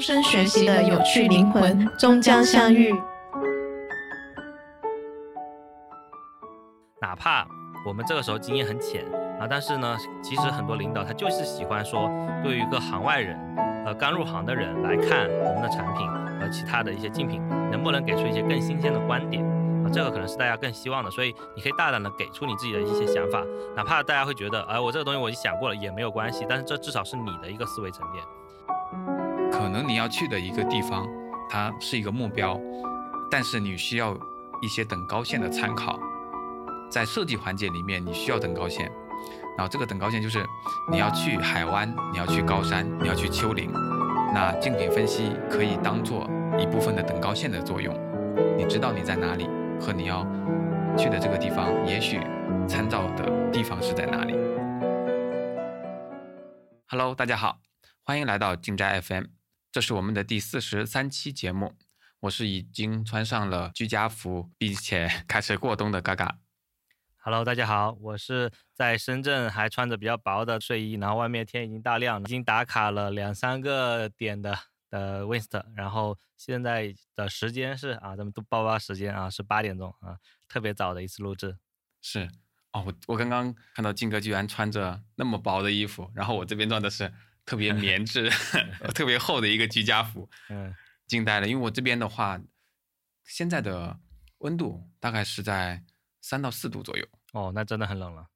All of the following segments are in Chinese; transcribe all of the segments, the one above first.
终身学习的有趣灵魂终将相遇。哪怕我们这个时候经验很浅啊，但是呢，其实很多领导他就是喜欢说，对于一个行外人，呃，刚入行的人来看我们的产品和其他的一些竞品，能不能给出一些更新鲜的观点啊？这个可能是大家更希望的，所以你可以大胆的给出你自己的一些想法，哪怕大家会觉得，哎，我这个东西我已经想过了也没有关系，但是这至少是你的一个思维沉淀。可能你要去的一个地方，它是一个目标，但是你需要一些等高线的参考。在设计环节里面，你需要等高线，然后这个等高线就是你要去海湾，你要去高山，你要去丘陵，那竞品分析可以当做一部分的等高线的作用。你知道你在哪里和你要去的这个地方，也许参照的地方是在哪里。Hello，大家好，欢迎来到竞斋 FM，这是我们的第四十三期节目，我是已经穿上了居家服并且 开始过冬的嘎嘎。Hello，大家好，我是在深圳还穿着比较薄的睡衣，然后外面天已经大亮了，已经打卡了两三个点的的 w i n s t 然后现在的时间是啊，咱们都报报时间啊，是八点钟啊，特别早的一次录制。是哦，我我刚刚看到静哥居然穿着那么薄的衣服，然后我这边穿的是特别 棉质、特别厚的一个居家服，嗯，惊呆了，因为我这边的话，现在的温度大概是在。三到四度左右哦，那真的很冷了。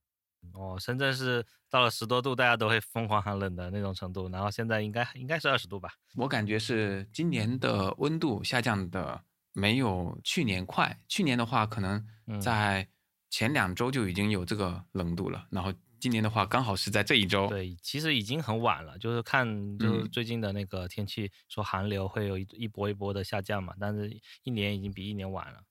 哦，深圳是到了十多度，大家都会疯狂寒冷的那种程度。然后现在应该应该是二十度吧？我感觉是今年的温度下降的没有去年快。去年的话，可能在前两周就已经有这个冷度了。然后今年的话，刚好是在这一周。对，其实已经很晚了。就是看，就是最近的那个天气说寒流会有一一波一波的下降嘛，但是一年已经比一年晚了。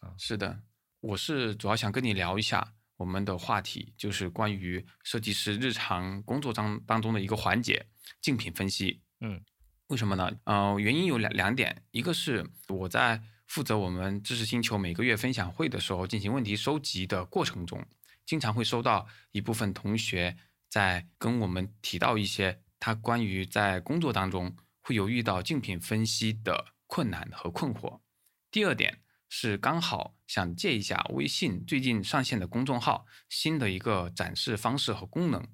啊，是的。我是主要想跟你聊一下我们的话题，就是关于设计师日常工作当当中的一个环节——竞品分析。嗯，为什么呢？呃，原因有两两点，一个是我在负责我们知识星球每个月分享会的时候进行问题收集的过程中，经常会收到一部分同学在跟我们提到一些他关于在工作当中会有遇到竞品分析的困难和困惑。第二点。是刚好想借一下微信最近上线的公众号新的一个展示方式和功能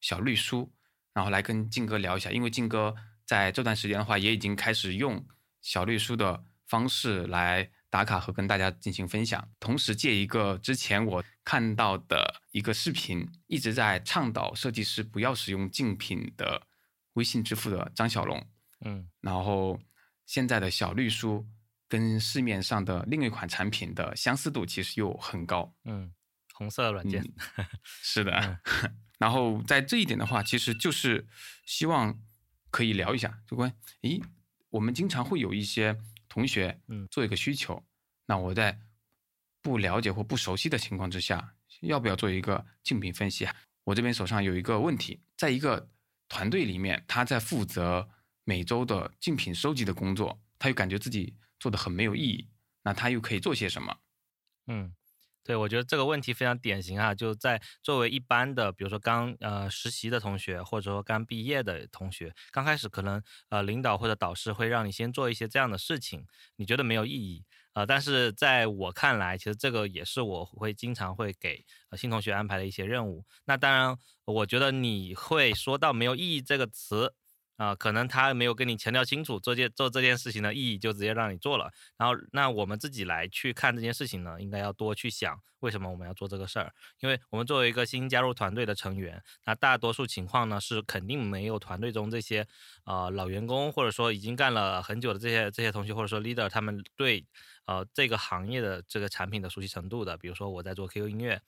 小绿书，然后来跟静哥聊一下，因为静哥在这段时间的话也已经开始用小绿书的方式来打卡和跟大家进行分享，同时借一个之前我看到的一个视频，一直在倡导设计师不要使用竞品的微信支付的张小龙，嗯，然后现在的小绿书。跟市面上的另一款产品的相似度其实又很高，嗯，红色软件，是的。然后在这一点的话，其实就是希望可以聊一下，就关，咦，我们经常会有一些同学，嗯，做一个需求，那我在不了解或不熟悉的情况之下，要不要做一个竞品分析啊？我这边手上有一个问题，在一个团队里面，他在负责每周的竞品收集的工作，他又感觉自己。做的很没有意义，那他又可以做些什么？嗯，对，我觉得这个问题非常典型啊，就在作为一般的，比如说刚呃实习的同学，或者说刚毕业的同学，刚开始可能呃领导或者导师会让你先做一些这样的事情，你觉得没有意义，呃，但是在我看来，其实这个也是我会经常会给新同学安排的一些任务。那当然，我觉得你会说到没有意义这个词。啊，可能他没有跟你强调清楚，做件做这件事情的意义，就直接让你做了。然后，那我们自己来去看这件事情呢，应该要多去想为什么我们要做这个事儿。因为我们作为一个新加入团队的成员，那大多数情况呢是肯定没有团队中这些呃老员工，或者说已经干了很久的这些这些同学，或者说 leader 他们对呃这个行业的这个产品的熟悉程度的。比如说我在做 QQ 音乐。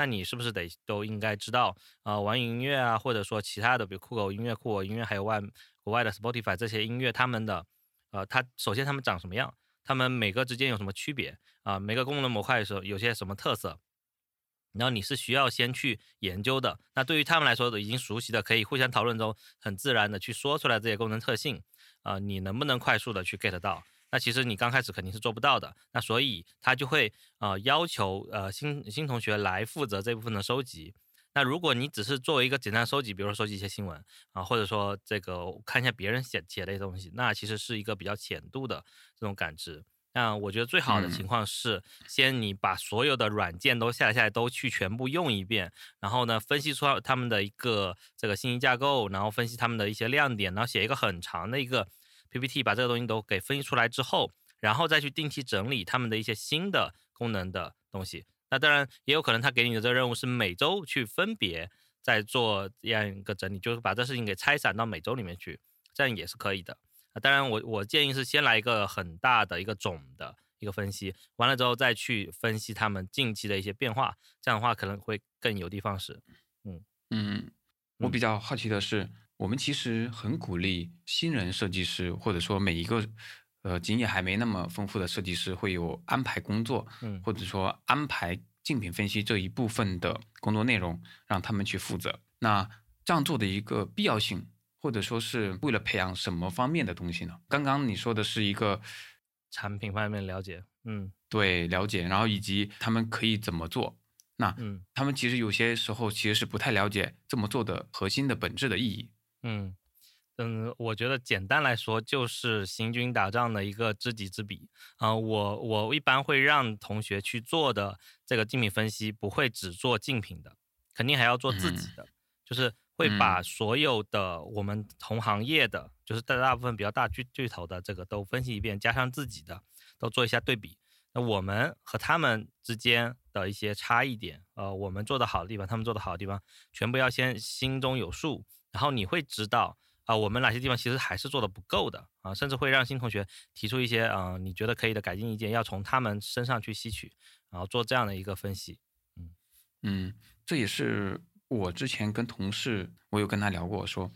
那你是不是得都应该知道啊？网易音乐啊，或者说其他的，比如酷狗音乐、酷我音乐，还有外国外的 Spotify 这些音乐，他们的呃，它首先他们长什么样？他们每个之间有什么区别啊？每个功能模块的时候有些什么特色？然后你是需要先去研究的。那对于他们来说，已经熟悉的，可以互相讨论中很自然的去说出来这些功能特性啊，你能不能快速的去 get 到？那其实你刚开始肯定是做不到的，那所以他就会呃要求呃新新同学来负责这部分的收集。那如果你只是作为一个简单收集，比如说收集一些新闻啊，或者说这个看一下别人写写的一些东西，那其实是一个比较浅度的这种感知。那我觉得最好的情况是，先你把所有的软件都下载下来，都去全部用一遍，然后呢，分析出他们的一个这个信息架构，然后分析他们的一些亮点，然后写一个很长的一个 PPT，把这个东西都给分析出来之后，然后再去定期整理他们的一些新的功能的东西。那当然也有可能他给你的这个任务是每周去分别在做这样一个整理，就是把这事情给拆散到每周里面去，这样也是可以的。当然，我我建议是先来一个很大的一个总的一个分析，完了之后再去分析他们近期的一些变化，这样的话可能会更有的放矢。嗯嗯，我比较好奇的是，我们其实很鼓励新人设计师，或者说每一个呃经验还没那么丰富的设计师，会有安排工作，嗯，或者说安排竞品分析这一部分的工作内容，让他们去负责。那这样做的一个必要性。或者说是为了培养什么方面的东西呢？刚刚你说的是一个产品方面了解，嗯，对，了解，然后以及他们可以怎么做。那嗯，他们其实有些时候其实是不太了解这么做的核心的本质的意义。嗯嗯，我觉得简单来说就是行军打仗的一个知己知彼啊。我我一般会让同学去做的这个竞品分析，不会只做竞品的，肯定还要做自己的，就是。会把所有的我们同行业的，就是大大部分比较大巨巨头的这个都分析一遍，加上自己的都做一下对比。那我们和他们之间的一些差异点，呃，我们做的好的地方，他们做的好的地方，全部要先心中有数。然后你会知道啊，我们哪些地方其实还是做的不够的啊，甚至会让新同学提出一些啊，你觉得可以的改进意见，要从他们身上去吸取，然后做这样的一个分析。嗯嗯，这也是。我之前跟同事，我有跟他聊过，说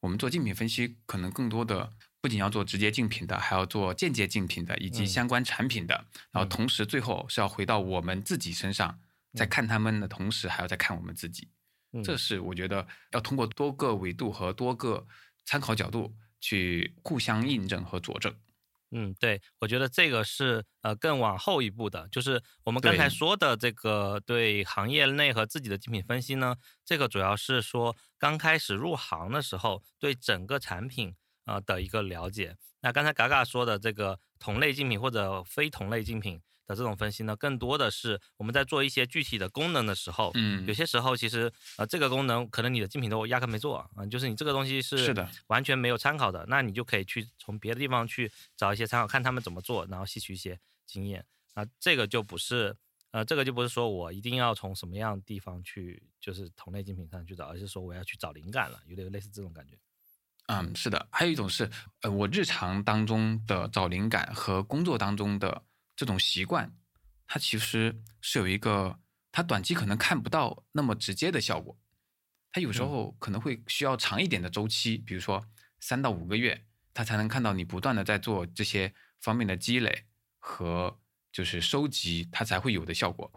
我们做竞品分析，可能更多的不仅要做直接竞品的，还要做间接竞品的，以及相关产品的。然后同时最后是要回到我们自己身上，在看他们的同时，还要再看我们自己。这是我觉得要通过多个维度和多个参考角度去互相印证和佐证。嗯，对，我觉得这个是呃更往后一步的，就是我们刚才说的这个对行业内和自己的竞品分析呢，这个主要是说刚开始入行的时候对整个产品啊的一个了解。那刚才嘎嘎说的这个同类竞品或者非同类竞品。的这种分析呢，更多的是我们在做一些具体的功能的时候，嗯，有些时候其实呃这个功能可能你的竞品都压根没做啊，就是你这个东西是是的完全没有参考的，那你就可以去从别的地方去找一些参考，看他们怎么做，然后吸取一些经验啊，这个就不是呃这个就不是说我一定要从什么样地方去就是同类竞品上去找，而是说我要去找灵感了，有点类似这种感觉。嗯，是的，还有一种是呃我日常当中的找灵感和工作当中的。这种习惯，它其实是有一个，它短期可能看不到那么直接的效果，它有时候可能会需要长一点的周期，比如说三到五个月，它才能看到你不断的在做这些方面的积累和就是收集，它才会有的效果。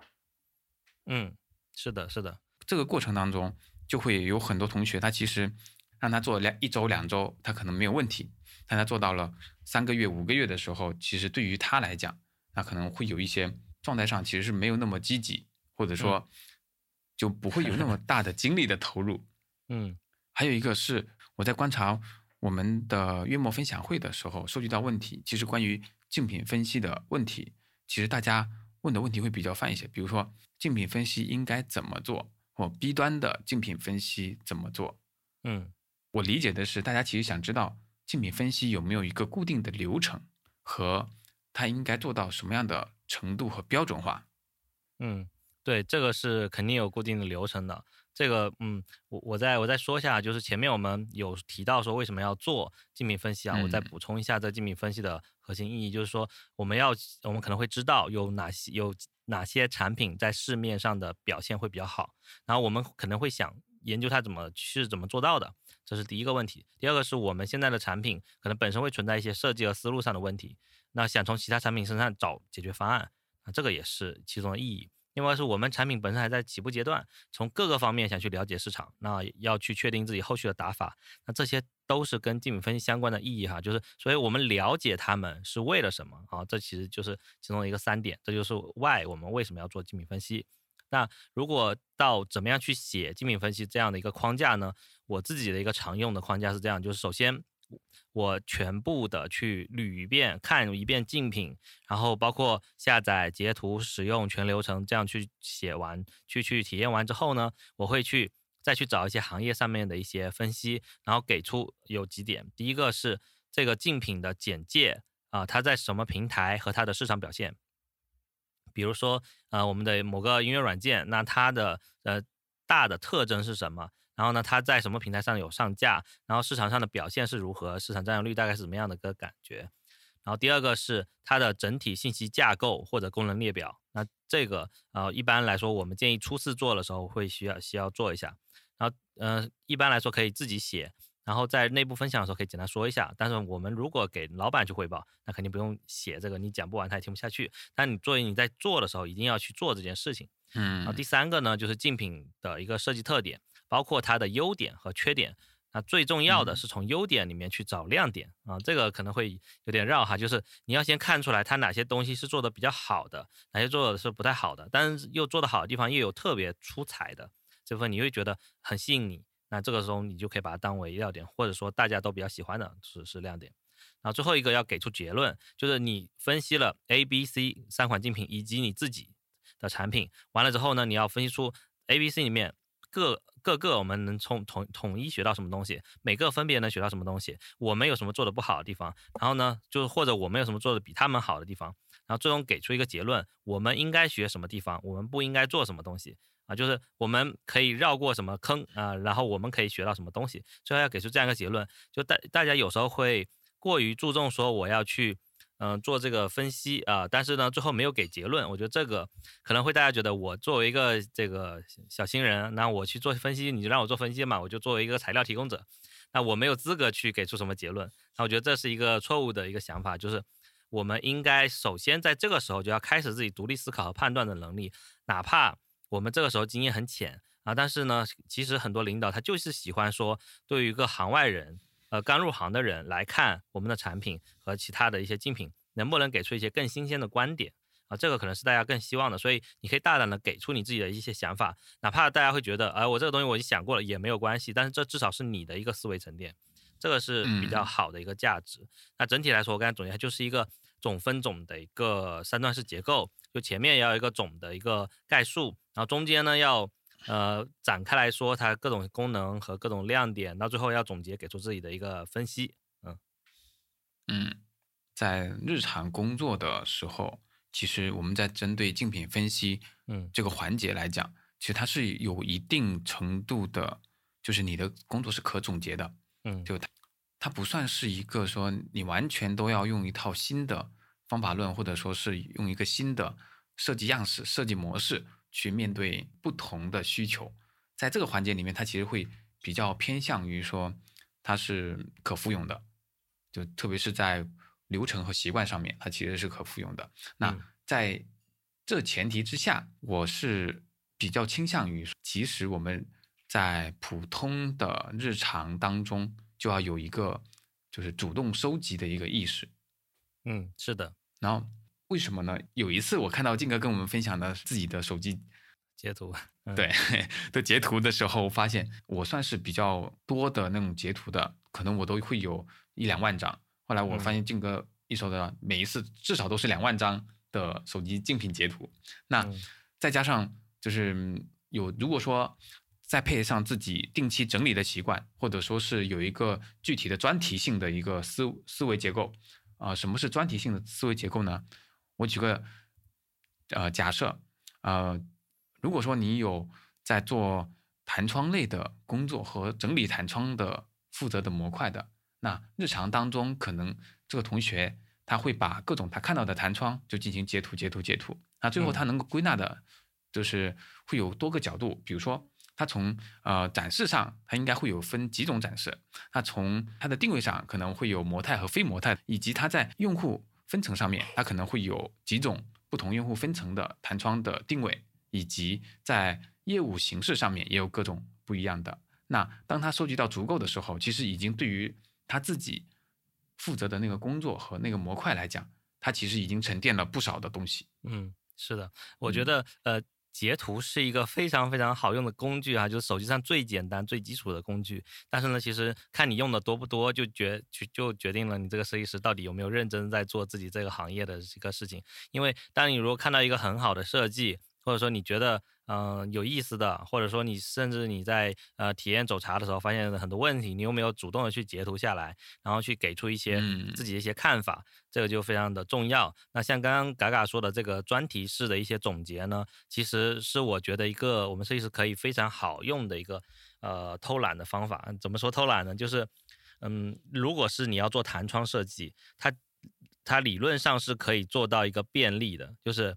嗯，是的，是的，这个过程当中就会有很多同学，他其实让他做两一周两周，他可能没有问题，但他做到了三个月五个月的时候，其实对于他来讲。那可能会有一些状态上其实是没有那么积极，或者说就不会有那么 大的精力的投入。嗯，还有一个是我在观察我们的月末分享会的时候收集到问题，其实关于竞品分析的问题，其实大家问的问题会比较泛一些，比如说竞品分析应该怎么做，或 B 端的竞品分析怎么做。嗯，我理解的是大家其实想知道竞品分析有没有一个固定的流程和。他应该做到什么样的程度和标准化？嗯，对，这个是肯定有固定的流程的。这个，嗯，我我再我再说一下，就是前面我们有提到说为什么要做竞品分析啊？我再补充一下这竞品分析的核心意义，就是说我们要我们可能会知道有哪些有哪些产品在市面上的表现会比较好，然后我们可能会想研究它怎么是怎么做到的，这是第一个问题。第二个是我们现在的产品可能本身会存在一些设计和思路上的问题。那想从其他产品身上找解决方案，那，这个也是其中的意义。另外是我们产品本身还在起步阶段，从各个方面想去了解市场，那要去确定自己后续的打法，那这些都是跟竞品分析相关的意义哈。就是，所以我们了解他们是为了什么啊？这其实就是其中的一个三点，这就是 why 我们为什么要做竞品分析那如果到怎么样去写竞品分析这样的一个框架呢？我自己的一个常用的框架是这样，就是首先我全部的去捋一遍，看一遍竞品，然后包括下载、截图、使用全流程这样去写完，去去体验完之后呢，我会去再去找一些行业上面的一些分析，然后给出有几点，第一个是这个竞品的简介啊，它在什么平台和它的市场表现。比如说，呃，我们的某个音乐软件，那它的呃大的特征是什么？然后呢，它在什么平台上有上架？然后市场上的表现是如何？市场占有率大概是怎么样的个感觉？然后第二个是它的整体信息架构或者功能列表。那这个呃一般来说，我们建议初次做的时候会需要需要做一下。然后嗯，一般来说可以自己写。然后在内部分享的时候可以简单说一下，但是我们如果给老板去汇报，那肯定不用写这个，你讲不完他也听不下去。但你作为你在做的时候，一定要去做这件事情。嗯。然后第三个呢，就是竞品的一个设计特点，包括它的优点和缺点。那最重要的是从优点里面去找亮点啊，这个可能会有点绕哈，就是你要先看出来它哪些东西是做的比较好的，哪些做的是不太好的，但是又做的好的地方又有特别出彩的这部分，你会觉得很吸引你。那这个时候你就可以把它当为亮点，或者说大家都比较喜欢的是是亮点。然后最后一个要给出结论，就是你分析了 A、B、C 三款竞品以及你自己的产品，完了之后呢，你要分析出 A、B、C 里面各各个我们能从统统一学到什么东西，每个分别能学到什么东西，我们有什么做的不好的地方，然后呢，就是或者我们有什么做的比他们好的地方，然后最终给出一个结论，我们应该学什么地方，我们不应该做什么东西。啊，就是我们可以绕过什么坑啊，然后我们可以学到什么东西，最后要给出这样一个结论。就大大家有时候会过于注重说我要去嗯做这个分析啊，但是呢最后没有给结论。我觉得这个可能会大家觉得我作为一个这个小新人，那我去做分析，你就让我做分析嘛，我就作为一个材料提供者，那我没有资格去给出什么结论。那我觉得这是一个错误的一个想法，就是我们应该首先在这个时候就要开始自己独立思考和判断的能力，哪怕。我们这个时候经验很浅啊，但是呢，其实很多领导他就是喜欢说，对于一个行外人，呃，刚入行的人来看我们的产品和其他的一些竞品，能不能给出一些更新鲜的观点啊？这个可能是大家更希望的，所以你可以大胆的给出你自己的一些想法，哪怕大家会觉得，哎，我这个东西我已经想过了也没有关系，但是这至少是你的一个思维沉淀，这个是比较好的一个价值。那整体来说，我刚才总结就是一个总分总的一个三段式结构。就前面要有一个总的一个概述，然后中间呢要呃展开来说它各种功能和各种亮点，到最后要总结给出自己的一个分析。嗯嗯，在日常工作的时候，其实我们在针对竞品分析嗯这个环节来讲，其实它是有一定程度的，就是你的工作是可总结的。嗯，就它它不算是一个说你完全都要用一套新的。方法论，或者说是用一个新的设计样式、设计模式去面对不同的需求，在这个环节里面，它其实会比较偏向于说它是可复用的，就特别是在流程和习惯上面，它其实是可复用的。那在这前提之下，我是比较倾向于，其实我们在普通的日常当中就要有一个就是主动收集的一个意识。嗯，是的。然后为什么呢？有一次我看到静哥跟我们分享的自己的手机截图，对 的截图的时候，发现我算是比较多的那种截图的，可能我都会有一两万张。后来我发现静哥一手的每一次至少都是两万张的手机竞品截图。那再加上就是有，如果说再配上自己定期整理的习惯，或者说是有一个具体的专题性的一个思思维结构。啊，什么是专题性的思维结构呢？我举个呃假设，呃，如果说你有在做弹窗类的工作和整理弹窗的负责的模块的，那日常当中可能这个同学他会把各种他看到的弹窗就进行截图、截图、截图，那最后他能够归纳的，就是会有多个角度，比如说。它从呃展示上，它应该会有分几种展示。它从它的定位上，可能会有模态和非模态，以及它在用户分层上面，它可能会有几种不同用户分层的弹窗的定位，以及在业务形式上面也有各种不一样的。那当他收集到足够的时候，其实已经对于他自己负责的那个工作和那个模块来讲，他其实已经沉淀了不少的东西。嗯，是的，我觉得呃。截图是一个非常非常好用的工具啊，就是手机上最简单、最基础的工具。但是呢，其实看你用的多不多，就决就就决定了你这个设计师到底有没有认真在做自己这个行业的一个事情。因为当你如果看到一个很好的设计，或者说你觉得嗯有意思的，或者说你甚至你在呃体验走茶的时候发现了很多问题，你有没有主动的去截图下来，然后去给出一些自己的一些看法，这个就非常的重要。那像刚刚嘎嘎说的这个专题式的一些总结呢，其实是我觉得一个我们设计师可以非常好用的一个呃偷懒的方法。怎么说偷懒呢？就是嗯，如果是你要做弹窗设计，它它理论上是可以做到一个便利的，就是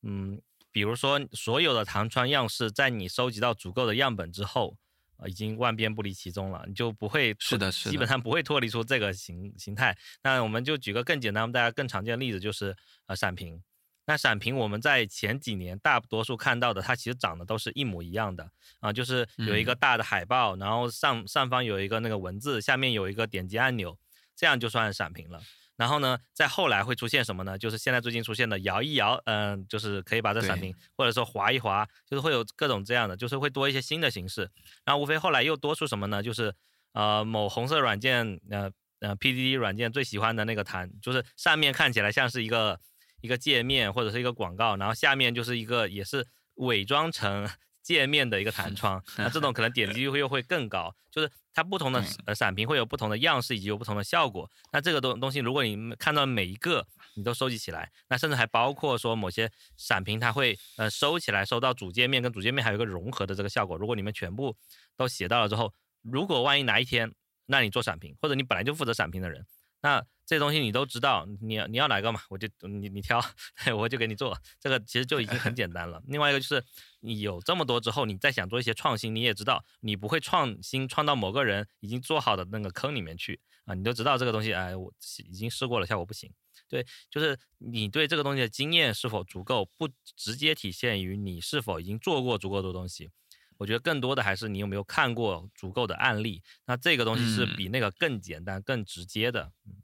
嗯。比如说，所有的弹窗样式，在你收集到足够的样本之后，呃，已经万变不离其宗了，你就不会是的，是基本上不会脱离出这个形形态。那我们就举个更简单、大家更常见的例子，就是呃闪屏。那闪屏我们在前几年大多数看到的，它其实长得都是一模一样的啊，就是有一个大的海报，然后上上方有一个那个文字，下面有一个点击按钮，这样就算闪屏了。然后呢，在后来会出现什么呢？就是现在最近出现的摇一摇，嗯，就是可以把这闪屏，或者说划一划，就是会有各种这样的，就是会多一些新的形式。然后无非后来又多出什么呢？就是呃某红色软件，呃呃 PDD 软件最喜欢的那个弹，就是上面看起来像是一个一个界面或者是一个广告，然后下面就是一个也是伪装成。界面的一个弹窗，那这种可能点击率又会更高，就是它不同的呃闪屏会有不同的样式以及有不同的效果。那这个东东西，如果你看到每一个你都收集起来，那甚至还包括说某些闪屏它会呃收起来收到主界面，跟主界面还有一个融合的这个效果。如果你们全部都写到了之后，如果万一哪一天，那你做闪屏，或者你本来就负责闪屏的人，那这东西你都知道，你你要哪个嘛，我就你你挑，我就给你做。这个其实就已经很 简单了。另外一个就是。你有这么多之后，你再想做一些创新，你也知道你不会创新创到某个人已经做好的那个坑里面去啊，你都知道这个东西，哎，我已经试过了，效果不行。对，就是你对这个东西的经验是否足够，不直接体现于你是否已经做过足够多东西。我觉得更多的还是你有没有看过足够的案例。那这个东西是比那个更简单、更直接的。嗯，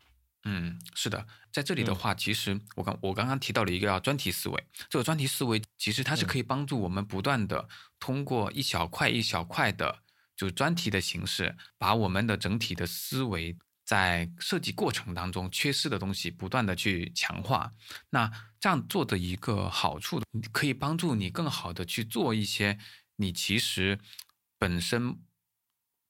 是的，在这里的话，其实我刚我刚刚提到了一个叫专题思维，这个专题思维其实它是可以帮助我们不断的通过一小块一小块的，就是专题的形式，把我们的整体的思维在设计过程当中缺失的东西不断的去强化。那这样做的一个好处，可以帮助你更好的去做一些你其实本身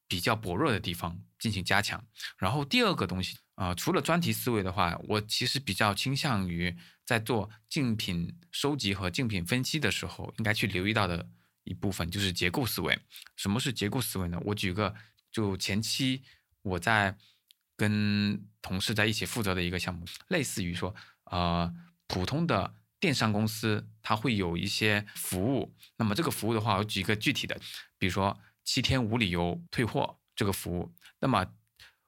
比较薄弱的地方进行加强。然后第二个东西。啊，除了专题思维的话，我其实比较倾向于在做竞品收集和竞品分析的时候，应该去留意到的一部分就是结构思维。什么是结构思维呢？我举个，就前期我在跟同事在一起负责的一个项目，类似于说，呃，普通的电商公司它会有一些服务，那么这个服务的话，我举一个具体的，比如说七天无理由退货这个服务，那么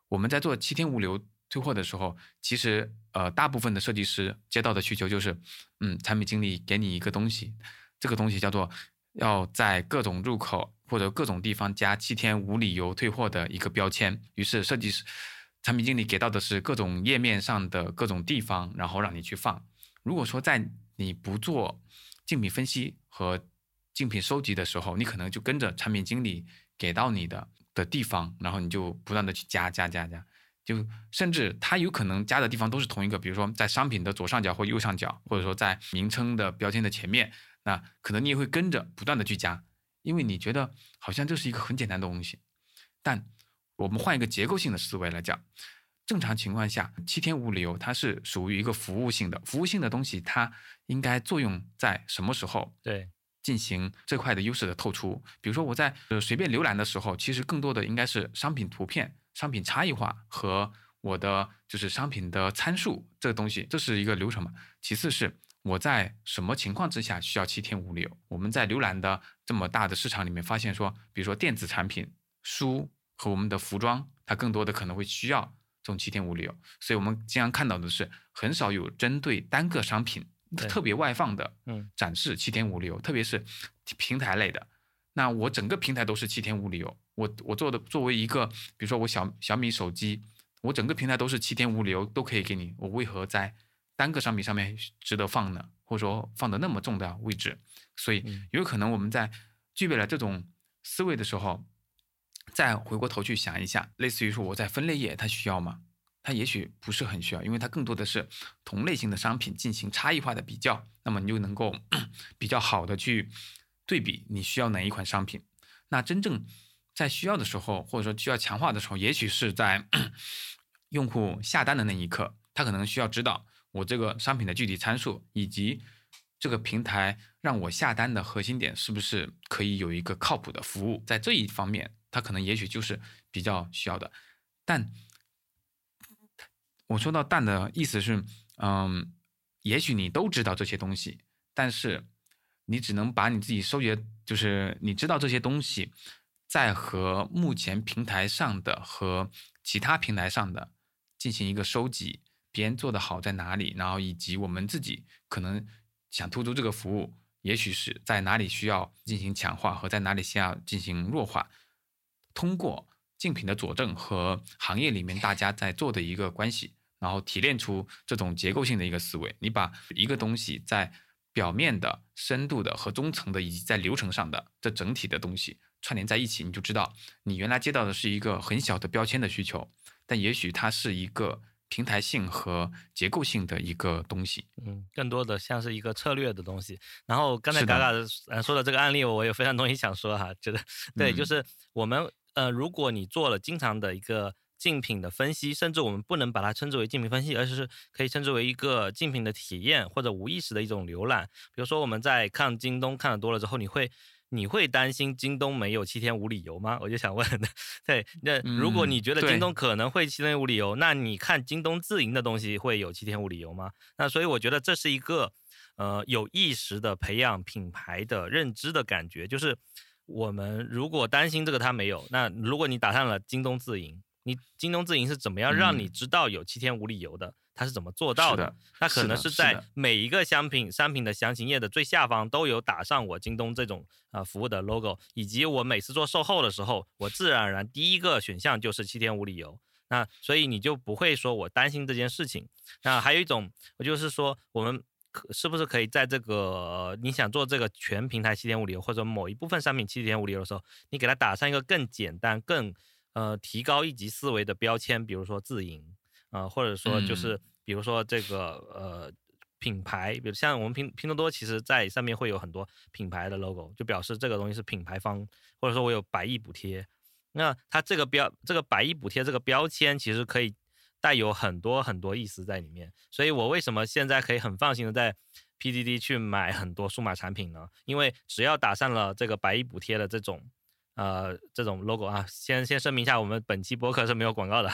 我们在做七天无理由。退货的时候，其实呃，大部分的设计师接到的需求就是，嗯，产品经理给你一个东西，这个东西叫做要在各种入口或者各种地方加七天无理由退货的一个标签。于是设计师、产品经理给到的是各种页面上的各种地方，然后让你去放。如果说在你不做竞品分析和竞品收集的时候，你可能就跟着产品经理给到你的的地方，然后你就不断的去加加加加。就甚至它有可能加的地方都是同一个，比如说在商品的左上角或右上角，或者说在名称的标签的前面，那可能你也会跟着不断的去加，因为你觉得好像这是一个很简单的东西。但我们换一个结构性的思维来讲，正常情况下，七天无理由它是属于一个服务性的，服务性的东西它应该作用在什么时候？对，进行这块的优势的透出。比如说我在呃随便浏览的时候，其实更多的应该是商品图片。商品差异化和我的就是商品的参数这个东西，这是一个流程嘛。其次是我在什么情况之下需要七天无理由？我们在浏览的这么大的市场里面发现说，比如说电子产品、书和我们的服装，它更多的可能会需要这种七天无理由。所以我们经常看到的是，很少有针对单个商品特别外放的展示七天无理由，特别是平台类的。那我整个平台都是七天无理由。我我做的作为一个，比如说我小小米手机，我整个平台都是七天无理由都可以给你，我为何在单个商品上面值得放呢？或者说放的那么重的位置，所以嗯有可能我们在具备了这种思维的时候，再回过头去想一下，类似于说我在分类页它需要吗？它也许不是很需要，因为它更多的是同类型的商品进行差异化的比较，那么你就能够 比较好的去对比你需要哪一款商品。那真正在需要的时候，或者说需要强化的时候，也许是在 用户下单的那一刻，他可能需要知道我这个商品的具体参数，以及这个平台让我下单的核心点是不是可以有一个靠谱的服务，在这一方面，他可能也许就是比较需要的。但我说到“淡”的意思是，嗯，也许你都知道这些东西，但是你只能把你自己收集，就是你知道这些东西，在和目前平台上的和其他平台上的进行一个收集，别人做的好在哪里，然后以及我们自己可能想突出这个服务，也许是在哪里需要进行强化和在哪里需要进行弱化，通过竞品的佐证和行业里面大家在做的一个关系，然后提炼出这种结构性的一个思维。你把一个东西在表面的、深度的和中层的，以及在流程上的这整体的东西串联在一起，你就知道你原来接到的是一个很小的标签的需求，但也许它是一个平台性和结构性的一个东西。嗯，更多的像是一个策略的东西。然后刚才嘎嘎呃说的这个案例，我有非常东西想说哈，觉得对，就嗯是我们呃，如果你做了经常的一个竞品的分析，甚至我们不能把它称之为竞品分析，而是可以称之为一个竞品的体验或者无意识的一种浏览。比如说我们在看京东看的多了之后，你会。你会担心京东没有七天无理由吗？我就想问，对，那如果嗯你觉得京东可能会七天无理由，那你看京东自营的东西会有七天无理由吗？那所以我觉得这是一个呃有意识的培养品牌的认知的感觉，就是我们如果担心这个它没有，那如果你打上了京东自营，你京东自营是怎么样让你嗯知道有七天无理由的？它是怎么做到的？是的那可能是在每一个商品商品的详情页的最下方都有打上我京东这种呃服务的 logo，以及我每次做售后的时候，我自然而然第一个选项就是七天无理由。那所以你就不会说我担心这件事情。那还有一种，我就是说我们可是不是可以在这个、呃你想做这个全平台七天无理由，或者某一部分商品七天无理由的时候，你给它打上一个更简单、更呃提高一级思维的标签，比如说自营。呃，或者说就是嗯比如说这个呃品牌，比如像我们拼拼多多，其实在上面会有很多品牌的 logo，就表示这个东西是品牌方，或者说我有百亿补贴。那它这个标这个百亿补贴这个标签，其实可以带有很多很多意思在里面。所以我为什么现在可以很放心的在 PDD 去买很多数码产品呢？因为只要打上了这个百亿补贴的这种。呃，这种 logo 啊，先先声明一下，我们本期播客是没有广告的。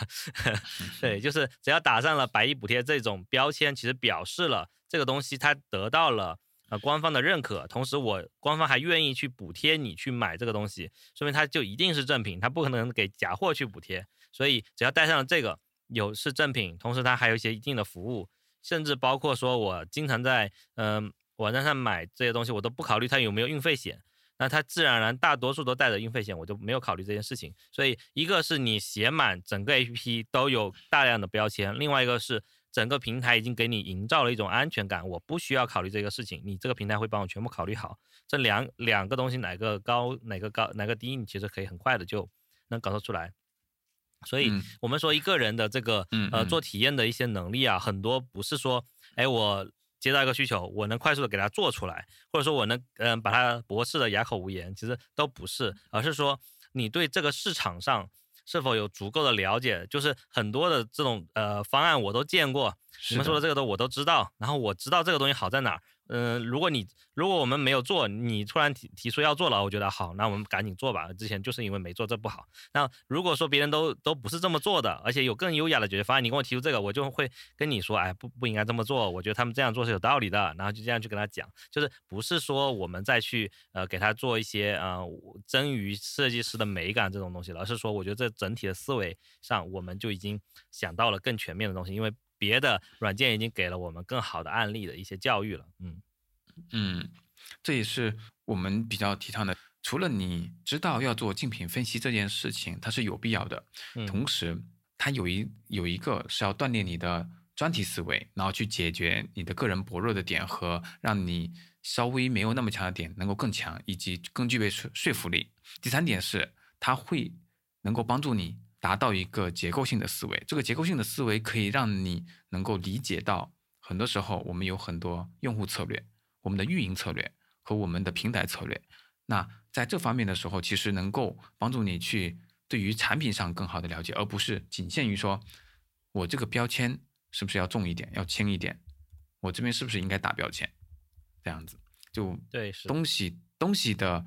对，就是只要打上了百亿补贴这种标签，其实表示了这个东西它得到了呃官方的认可，同时我官方还愿意去补贴你去买这个东西，说明它就一定是正品，它不可能给假货去补贴。所以只要带上了这个有是正品，同时它还有一些一定的服务，甚至包括说我经常在嗯、呃网站上买这些东西，我都不考虑它有没有运费险。那它自然而然大多数都带着运费险，我就没有考虑这件事情。所以一个是你写满整个 APP 都有大量的标签，另外一个是整个平台已经给你营造了一种安全感，我不需要考虑这个事情，你这个平台会帮我全部考虑好。这两两个东西哪个高哪个高哪个低，你其实可以很快的就能搞得出来。所以嗯我们说一个人的这个呃做体验的一些能力啊，很多不是说哎我。接到一个需求，我能快速的给它做出来，或者说我能嗯、呃把它驳斥的哑口无言，其实都不是，而是说你对这个市场上是否有足够的了解，就是很多的这种呃方案我都见过，你们说的这个都我都知道，然后我知道这个东西好在哪儿。嗯、如果你如果我们没有做，你突然提提出要做了，我觉得好，那我们赶紧做吧。之前就是因为没做，这不好。那如果说别人都都不是这么做的，而且有更优雅的解决方案，你跟我提出这个，我就会跟你说，哎，不不应该这么做，我觉得他们这样做是有道理的，然后就这样去跟他讲，就是不是说我们再去呃给他做一些呃臻于设计师的美感这种东西，而是说我觉得这整体的思维上，我们就已经想到了更全面的东西，因为别的软件已经给了我们更好的案例的一些教育了，嗯嗯，这也是我们比较提倡的。除了你知道要做竞品分析这件事情，它是有必要的，嗯同时它有一有一个是要锻炼你的专题思维，然后去解决你的个人薄弱的点和让你稍微没有那么强的点能够更强，以及更具备说说服力。第三点是，它会能够帮助你达到一个结构性的思维。这个结构性的思维可以让你能够理解到，很多时候我们有很多用户策略、我们的运营策略和我们的平台策略。那在这方面的时候，其实能够帮助你去对于产品上更好的了解，而不是仅限于说我这个标签。是不是要重一点，要轻一点？我这边是不是应该打标签？这样子就对，是东西东西的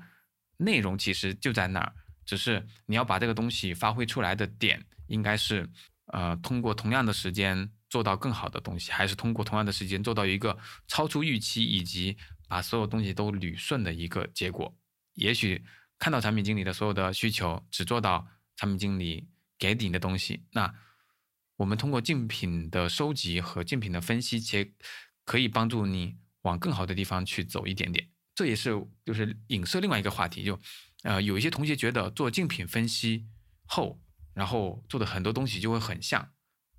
内容其实就在那儿，只是你要把这个东西发挥出来的点，应该是呃通过同样的时间做到更好的东西，还是通过同样的时间做到一个超出预期以及把所有东西都捋顺的一个结果？也许看到产品经理的所有的需求，只做到产品经理给你的东西，那。我们通过竞品的收集和竞品的分析，且可以帮助你往更好的地方去走一点点。这也是就是影射另外一个话题，就呃有一些同学觉得做竞品分析后，然后做的很多东西就会很像，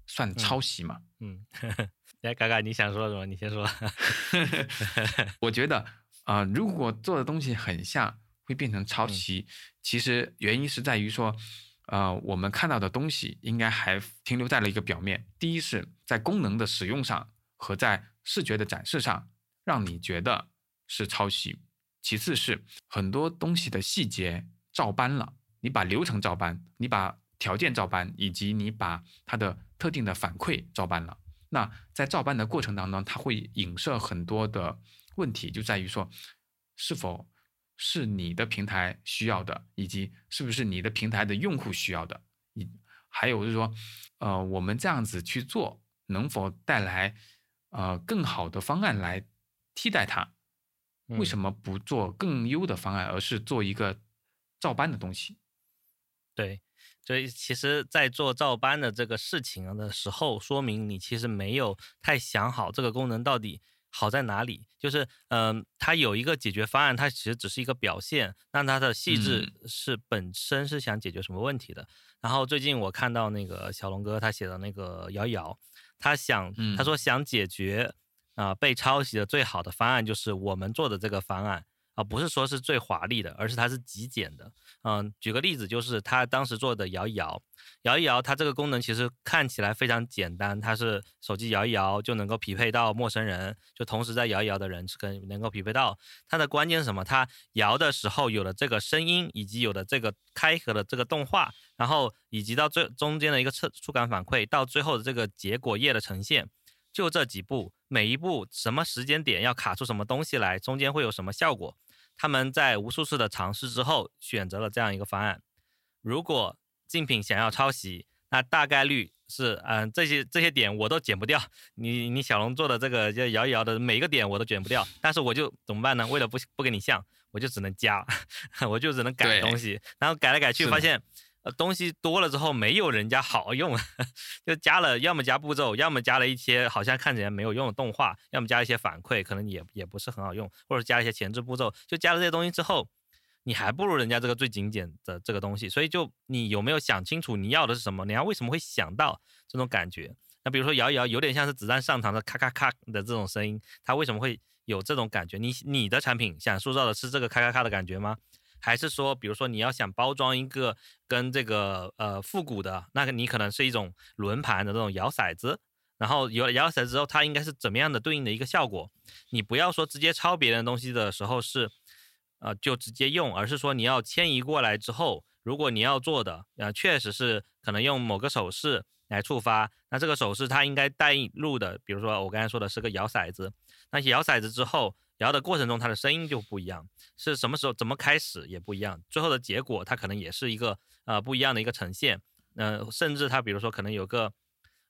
算抄袭嘛？嗯，来 嘎嘎，你想说什么？你先说。我觉得啊，如果做的东西很像，会变成抄袭。其实原因是在于说。呃，我们看到的东西应该还停留在了一个表面。第一是在功能的使用上和在视觉的展示上，让你觉得是抄袭；其次是很多东西的细节照搬了，你把流程照搬，你把条件照搬，以及你把它的特定的反馈照搬了。那在照搬的过程当中，它会影射很多的问题，就在于说是否。是你的平台需要的，以及是不是你的平台的用户需要的？以还有就是说，呃，我们这样子去做，能否带来呃更好的方案来替代它？为什么不做更优的方案，而是做一个照搬的东西？对，所以其实，在做照搬的这个事情的时候，说明你其实没有太想好这个功能到底。好在哪里？就是，嗯，它有一个解决方案，它其实只是一个表现，但它的细致是本身是想解决什么问题的。然后最近我看到那个小龙哥他写的那个摇一摇，他想，他说想解决啊被抄袭的最好的方案就是我们做的这个方案。啊，不是说是最华丽的，而是它是极简的。嗯，举个例子，就是他当时做的摇一摇，摇一摇，它这个功能其实看起来非常简单，它是手机摇一摇就能够匹配到陌生人，就同时在摇一摇的人是跟能够匹配到。它的关键是什么？它摇的时候有了这个声音，以及有了这个开合的这个动画，然后以及到最中间的一个触触感反馈，到最后的这个结果页的呈现。就这几步，每一步什么时间点要卡出什么东西来，中间会有什么效果？他们在无数次的尝试之后，选择了这样一个方案。如果竞品想要抄袭，那大概率是，嗯，这些这些点我都剪不掉。你你小龙做的这个就摇一摇的每一个点我都剪不掉，但是我就怎么办呢？为了不不跟你像，我就只能加，我就只能改东西，然后改来改去发现。呃，东西多了之后没有人家好用，就加了，要么加步骤，要么加了一些好像看起来没有用的动画，要么加一些反馈，可能也也不是很好用，或者加一些前置步骤，就加了这些东西之后，你还不如人家这个最精简的这个东西。所以就你有没有想清楚你要的是什么？你要为什么会想到这种感觉？那比如说摇一摇，有点像是子弹上膛的咔咔咔的这种声音，它为什么会有这种感觉？你你的产品想塑造的是这个咔咔咔的感觉吗？还是说，比如说你要想包装一个跟这个呃复古的，那个你可能是一种轮盘的这种摇骰子，然后有了摇骰子之后，它应该是怎么样的对应的一个效果？你不要说直接抄别人东西的时候是，呃，就直接用，而是说你要迁移过来之后，如果你要做的，呃，确实是可能用某个手势来触发，那这个手势它应该带入的，比如说我刚才说的是个摇骰子，那摇骰子之后。摇的过程中，它的声音就不一样，是什么时候怎么开始也不一样，最后的结果它可能也是一个呃不一样的一个呈现，呃，甚至它比如说可能有个，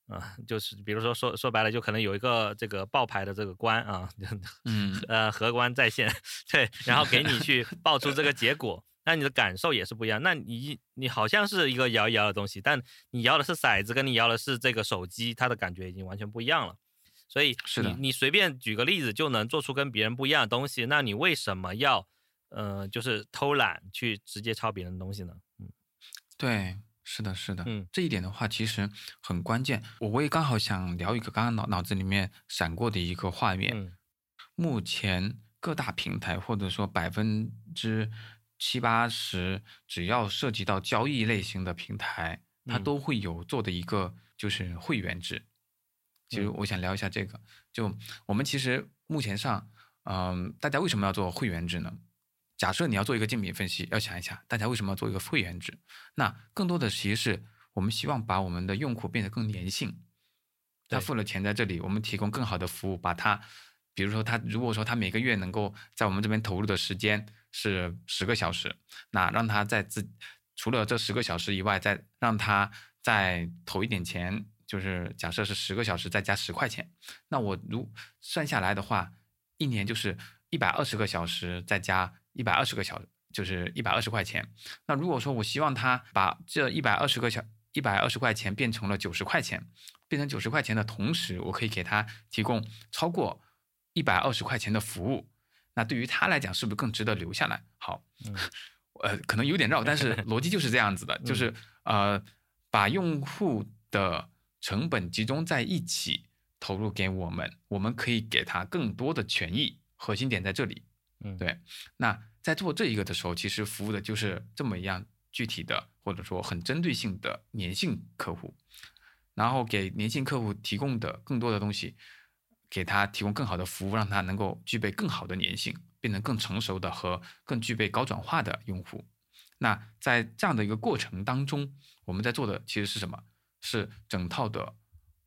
呃，就是比如说说说白了，就可能有一个这个爆牌的这个官啊，嗯，呃，荷官在线，对，然后给你去 爆出这个结果，那你的感受也是不一样，那你你好像是一个摇一摇的东西，但你摇的是骰子，跟你摇的是这个手机，它的感觉已经完全不一样了。所以你你随便举个例子就能做出跟别人不一样的东西，那你为什么要，呃，就是偷懒去直接抄别人的东西呢？嗯，对，是的，是的，嗯，这一点的话其实很关键。我我也刚好想聊一个刚刚脑脑子里面闪过的一个画面。嗯目前各大平台或者说百分之七八十，只要涉及到交易类型的平台，它嗯都会有做的一个就是会员制。其实嗯我想聊一下这个，就我们其实目前上，嗯、大家为什么要做会员制呢？假设你要做一个竞品分析，要想一下大家为什么要做一个会员制？那更多的其实是我们希望把我们的用户变得更粘性。他付了钱在这里，我们提供更好的服务，把他，比如说他如果说他每个月能够在我们这边投入的时间是十个小时，那让他在自除了这十个小时以外，再让他再投一点钱，就是假设是十个小时再加十块钱，那我如算下来的话，一年就是一百二十个小时再加一百二十个小时，就是一百二十块钱。那如果说我希望他把这一百二十个小一百二十块钱变成了九十块钱，变成九十块钱的同时，我可以给他提供超过一百二十块钱的服务，那对于他来讲是不是更值得留下来？好，嗯呃，可能有点绕，但是逻辑就是这样子的，就是呃，把用户的成本集中在一起投入给我们，我们可以给他更多的权益，核心点在这里。嗯，对，那在做这一个的时候，其实服务的就是这么一样具体的，或者说很针对性的粘性客户，然后给粘性客户提供的更多的东西，给他提供更好的服务，让他能够具备更好的粘性，变成更成熟的和更具备高转化的用户。那在这样的一个过程当中，我们在做的其实是什么？是整套的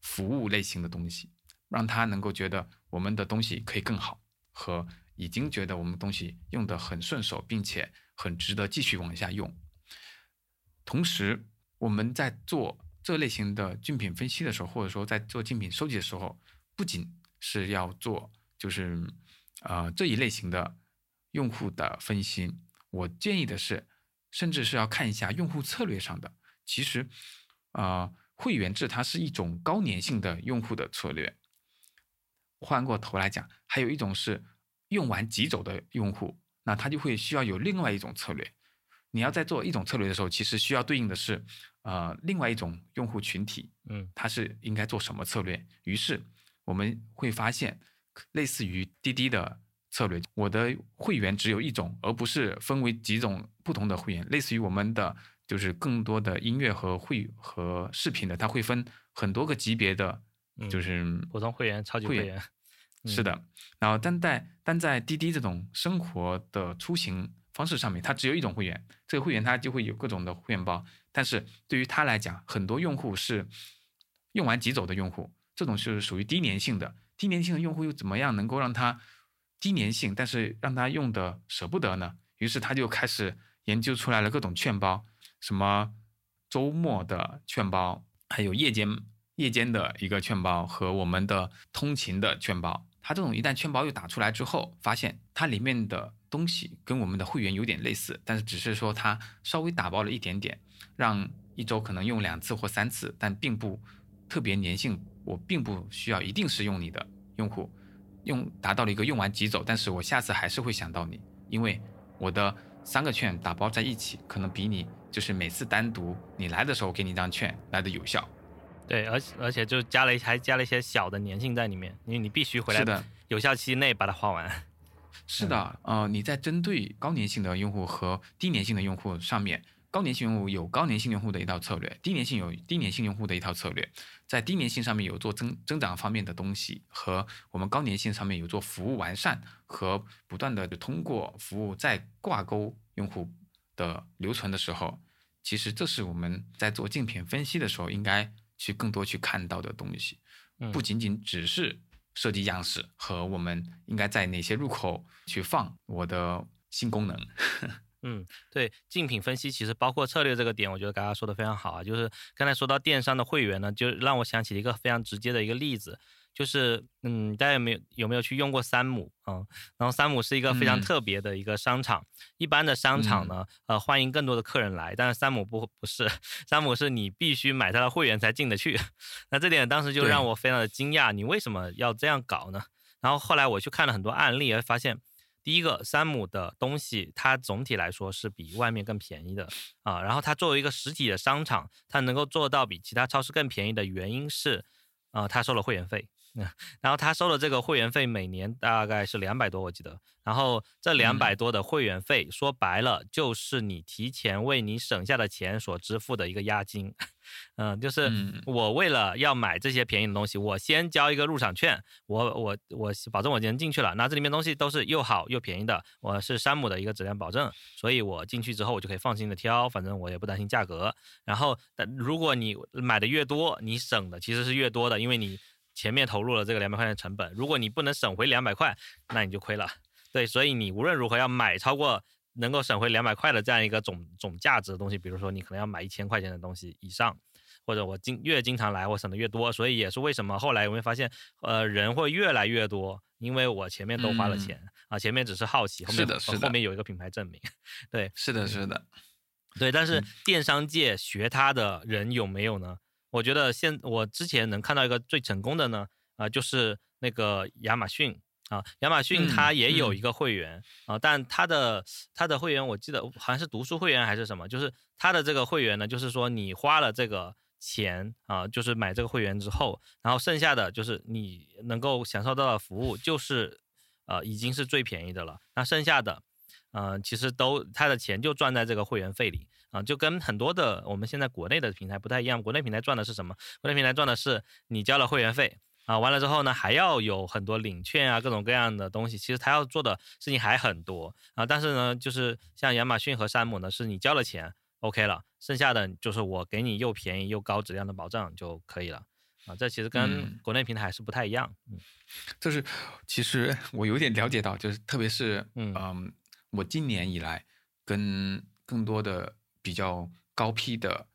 服务类型的东西，让他能够觉得我们的东西可以更好，和已经觉得我们东西用的很顺手，并且很值得继续往下用。同时，我们在做这类型的竞品分析的时候，或者说在做竞品收集的时候，不仅是要做就是呃这一类型的用户的分析，我建议的是，甚至是要看一下用户策略上的。其实，呃，会员制它是一种高粘性的用户的策略。换过头来讲，还有一种是用完即走的用户，那他就会需要有另外一种策略。你要在做一种策略的时候，其实需要对应的是，呃，另外一种用户群体，嗯他是应该做什么策略。于是我们会发现，类似于滴滴的策略，我的会员只有一种，而不是分为几种不同的会员。类似于我们的就是更多的音乐和会和视频的，它会分很多个级别的，嗯就是普通会员、超级会员是的，然后但在但在滴滴这种生活的出行方式上面，它只有一种会员，这个会员它就会有各种的会员包，但是对于它来讲，很多用户是用完即走的用户，这种是属于低粘性的。低粘性的用户又怎么样能够让他低粘性，但是让他用的舍不得呢？于是他就开始研究出来了各种券包，什么周末的券包，还有夜间夜间的一个券包和我们的通勤的券包。它这种一旦券包又打出来之后，发现它里面的东西跟我们的会员有点类似，但是只是说它稍微打包了一点点，让一周可能用两次或三次，但并不特别粘性。我并不需要一定是用你的用户，用达到了一个用完即走，但是我下次还是会想到你，因为我的三个券打包在一起，可能比你就是每次单独你来的时候给你一张券来的有效。对，而且而且就加了一还加了一些小的粘性在里面，因为你必须回来的，有效期内把它花完。是的，呃，你在针对高粘性的用户和低粘性的用户上面，高粘性用户有高粘性用户的一套策略，低粘性有低粘性用户的一套策略。在低粘性上面有做增增长方面的东西，和我们高粘性上面有做服务完善和不断的通过服务再挂钩用户的留存的时候，其实这是我们在做竞品分析的时候应该去更多去看到的东西。嗯不仅仅只是设计样式和我们应该在哪些入口去放我的新功能。嗯，对，竞品分析其实包括策略这个点，我觉得刚刚说的非常好啊。就是刚才说到电商的会员呢，就让我想起了一个非常直接的一个例子，就是嗯，大家有没有有没有去用过山姆啊、嗯？然后山姆是一个非常嗯特别的一个商场，一般的商场呢，呃，欢迎更多的客人来，但是山姆不不是，山姆是你必须买他的会员才进得去。那这点当时就让我非常的惊讶，你为什么要这样搞呢？然后后来我去看了很多案例，而发现。第一个，山姆的东西它总体来说是比外面更便宜的啊。然后它作为一个实体的商场，它能够做到比其他超市更便宜的原因是，啊，它收了会员费。然后他收的这个会员费每年大概是两百多，我记得。然后这两百多的会员费，说白了就是你提前为你省下的钱所支付的一个押金。嗯，就是我为了要买这些便宜的东西，我先交一个入场券，我我我保证我今天进去了，那这里面东西都是又好又便宜的，我是山姆的一个质量保证，所以我进去之后我就可以放心的挑，反正我也不担心价格。然后，如果你买的越多，你省的其实是越多的，因为你。前面投入了这个两百块钱的成本，如果你不能省回两百块，那你就亏了。对，所以你无论如何要买超过能够省回两百块的这样一个总总价值的东西，比如说你可能要买一千块钱的东西以上，或者我经越经常来，我省的越多。所以也是为什么后来我会发现，呃，人会越来越多，因为我前面都花了钱啊，前面只是好奇，后面后面有一个品牌证明。对，是的，是的，对。但是电商界学它的人有没有呢？我觉得现我之前能看到一个最成功的呢，啊，就是那个亚马逊。啊，亚马逊它也有一个会员。啊，但它的它的会员我记得好像是读书会员还是什么，就是它的这个会员呢，就是说你花了这个钱啊，就是买这个会员之后，然后剩下的就是你能够享受到的服务，就是呃已经是最便宜的了，那剩下的。嗯，其实都他的钱就赚在这个会员费里啊，就跟很多的我们现在国内的平台不太一样。国内平台赚的是什么？国内平台赚的是你交了会员费啊，完了之后呢，还要有很多领券啊，各种各样的东西。其实他要做的事情还很多啊。但是呢，就是像亚马逊和山姆呢，是你交了钱，OK 了，剩下的就是我给你又便宜又高质量的保障就可以了啊。这其实跟国内平台还是不太一样。嗯，就是其实我有点了解到，就是特别是嗯。我今年以来，跟更多的比较高批的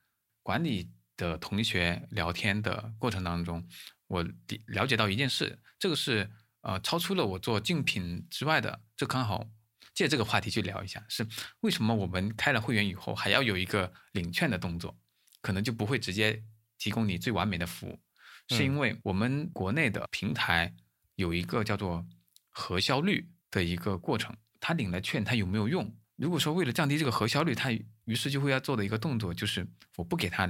管理的同学聊天的过程当中，我了解到一件事，这个是呃超出了我做竞品之外的，这刚好借这个话题去聊一下，是为什么我们开了会员以后还要有一个领券的动作，可能就不会直接提供你最完美的服务，是因为我们国内的平台有一个叫做核销率的一个过程。他领了券，他有没有用？如果说为了降低这个核销率，他于是就会要做的一个动作就是，我不给他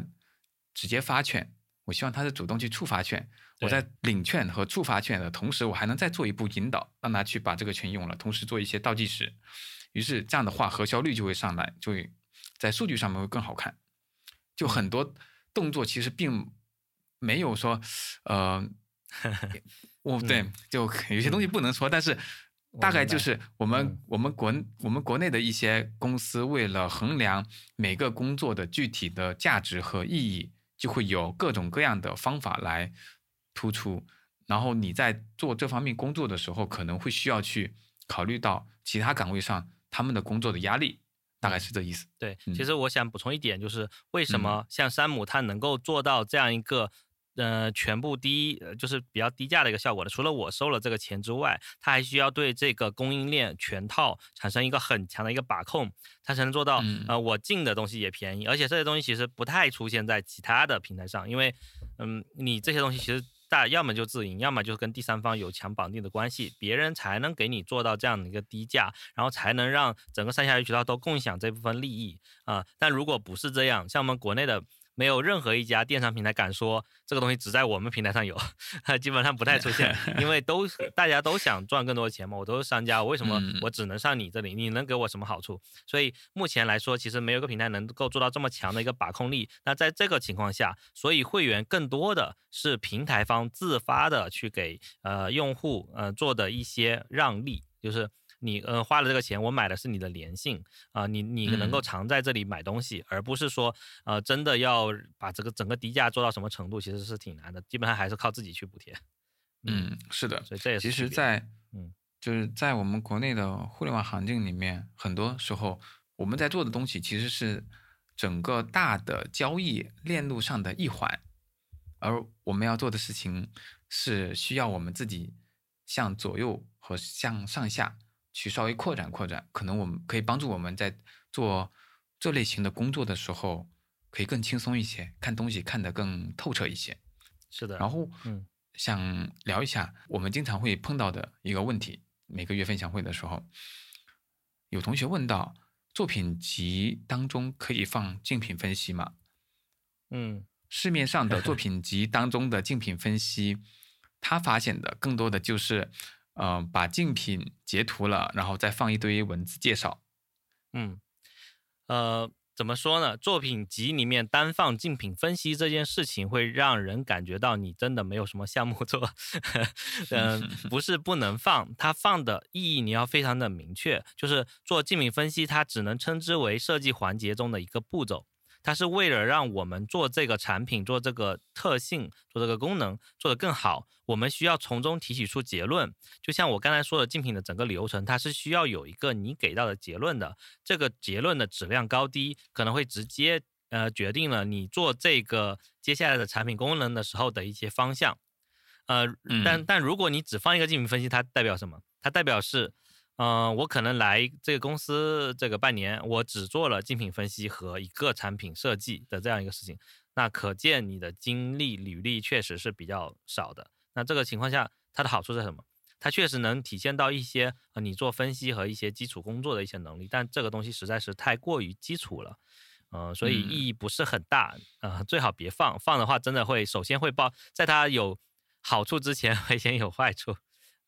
直接发券，我希望他是主动去触发券。我在领券和触发券的同时，我还能再做一步引导，让他去把这个券用了，同时做一些倒计时。于是这样的话，核销率就会上来，就会在数据上面会更好看。就很多动作其实并没有说，呃，我对，就有些东西不能说，但是。大概就是我们我们国我们国内的一些公司为了衡量每个工作的具体的价值和意义，就会有各种各样的方法来突出。然后你在做这方面工作的时候，可能会需要去考虑到其他岗位上他们的工作的压力，大概是这意思。对，其实我想补充一点，就是为什么像山姆他能够做到这样一个。呃，全部低，就是比较低价的一个效果的。除了我收了这个钱之外，他还需要对这个供应链全套产生一个很强的一个把控，他才能做到。呃，我进的东西也便宜，而且这些东西其实不太出现在其他的平台上，因为，嗯，你这些东西其实大要么就自营，要么就是跟第三方有强绑定的关系，别人才能给你做到这样的一个低价，然后才能让整个上下游渠道都共享这部分利益啊。但如果不是这样，像我们国内的。没有任何一家电商平台敢说这个东西只在我们平台上有，基本上不太出现，因为 都大家都想赚更多的钱嘛。我都是商家，我为什么我只能上你这里？你能给我什么好处？所以目前来说，其实没有一个平台能够做到这么强的一个把控力。那在这个情况下，所以会员更多的是平台方自发的去给呃用户呃做的一些让利，就是。你呃花了这个钱，我买的是你的粘性啊，你你能够常在这里买东西，而不是说呃真的要把这个整个低价做到什么程度，其实是挺难的，基本上还是靠自己去补贴。嗯，是的，所以这也是。其实，在嗯，就是在我们国内的互联网行境里面，很多时候我们在做的东西其实是整个大的交易链路上的一环，而我们要做的事情是需要我们自己向左右和向上下。去稍微扩展扩展，可能我们可以帮助我们在做这类型的工作的时候，可以更轻松一些，看东西看得更透彻一些。是的。然后，嗯，想聊一下我们经常会碰到的一个问题，每个月分享会的时候，有同学问到作品集当中可以放竞品分析吗？嗯市面上的作 品集当中的竞品分析，他发现的更多的就是，呃，把竞品截图了，然后再放一堆文字介绍。嗯，呃，怎么说呢？作品集里面单放竞品分析这件事情，会让人感觉到你真的没有什么项目做。嗯、不是不能放，它放的意义你要非常的明确，就是做竞品分析，它只能称之为设计环节中的一个步骤。它是为了让我们做这个产品、做这个特性、做这个功能做得更好，我们需要从中提取出结论。就像我刚才说的，竞品的整个流程，它是需要有一个你给到的结论的。这个结论的质量高低，可能会直接呃决定了你做这个接下来的产品功能的时候的一些方向。呃，但嗯但如果你只放一个竞品分析，它代表什么？它代表是嗯，我可能来这个公司这个半年，我只做了竞品分析和一个产品设计的这样一个事情，那可见你的经历履历确实是比较少的。那这个情况下，它的好处是什么？它确实能体现到一些呃你做分析和一些基础工作的一些能力，但这个东西实在是太过于基础了，呃，所以嗯意义不是很大，呃，最好别放，放的话真的会首先会报，在它有好处之前 会先有坏处，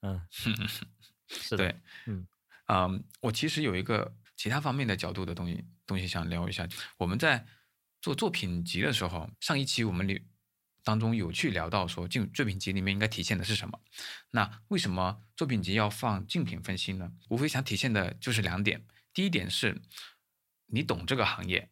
嗯，是，对，嗯嗯，我其实有一个其他方面的角度的东西东西想聊一下。我们在做作品集的时候，上一期我们里当中有去聊到说，竞作品集里面应该体现的是什么？那为什么作品集要放竞品分析呢？无非想体现的就是两点。第一点是，你懂这个行业，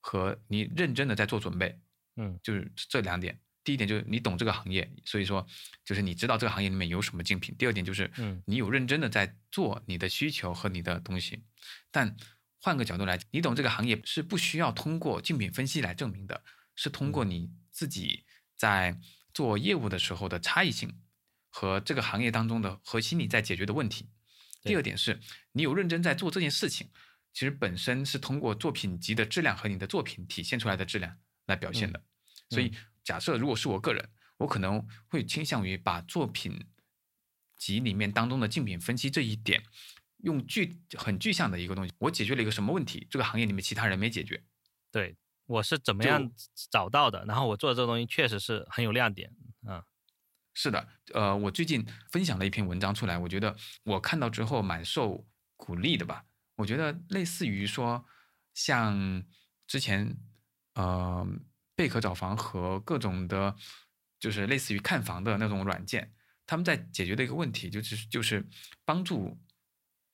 和你认真的在做准备，嗯就是这两点。第一点就是你懂这个行业，所以说就是你知道这个行业里面有什么竞品。第二点就是，嗯你有认真的在做你的需求和你的东西。但换个角度来，你懂这个行业是不需要通过竞品分析来证明的，是通过你自己在做业务的时候的差异性和这个行业当中的核心你在解决的问题。第二点是你有认真在做这件事情，其实本身是通过作品集的质量和你的作品体现出来的质量来表现的。所以假设如果是我个人，我可能会倾向于把作品集里面当中的竞品分析这一点，用具很具象的一个东西，我解决了一个什么问题，这个行业里面其他人没解决。对，我是怎么样找到的？然后我做的这个东西确实是很有亮点，嗯是的，呃，我最近分享了一篇文章出来，我觉得我看到之后蛮受鼓励的吧。我觉得类似于说，像之前呃贝壳找房和各种的，就是类似于看房的那种软件，他们在解决的一个问题，就是就是帮助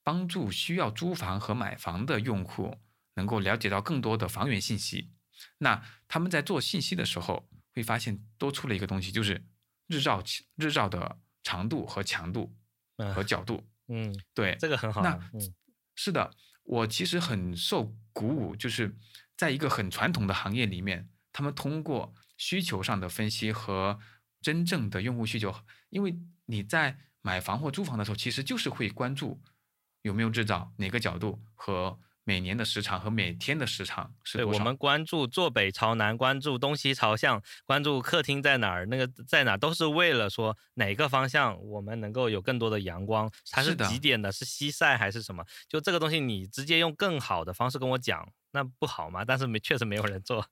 帮助需要租房和买房的用户能够了解到更多的房源信息。那他们在做信息的时候，会发现多出了一个东西，就是日照日照的长度和强度嗯和角度。嗯，对，这个很好那是的，我其实很受鼓舞，就是在一个很传统的行业里面，他们通过需求上的分析和真正的用户需求，因为你在买房或租房的时候，其实就是会关注有没有制造，哪个角度和每年的时长和每天的时长是对，多少。我们关注坐北朝南，关注东西朝向，关注客厅在哪儿，那个在哪儿，都是为了说哪个方向我们能够有更多的阳光。它是几点的？是西晒还是什么？就这个东西，你直接用更好的方式跟我讲，那不好吗？但是没，确实没有人做。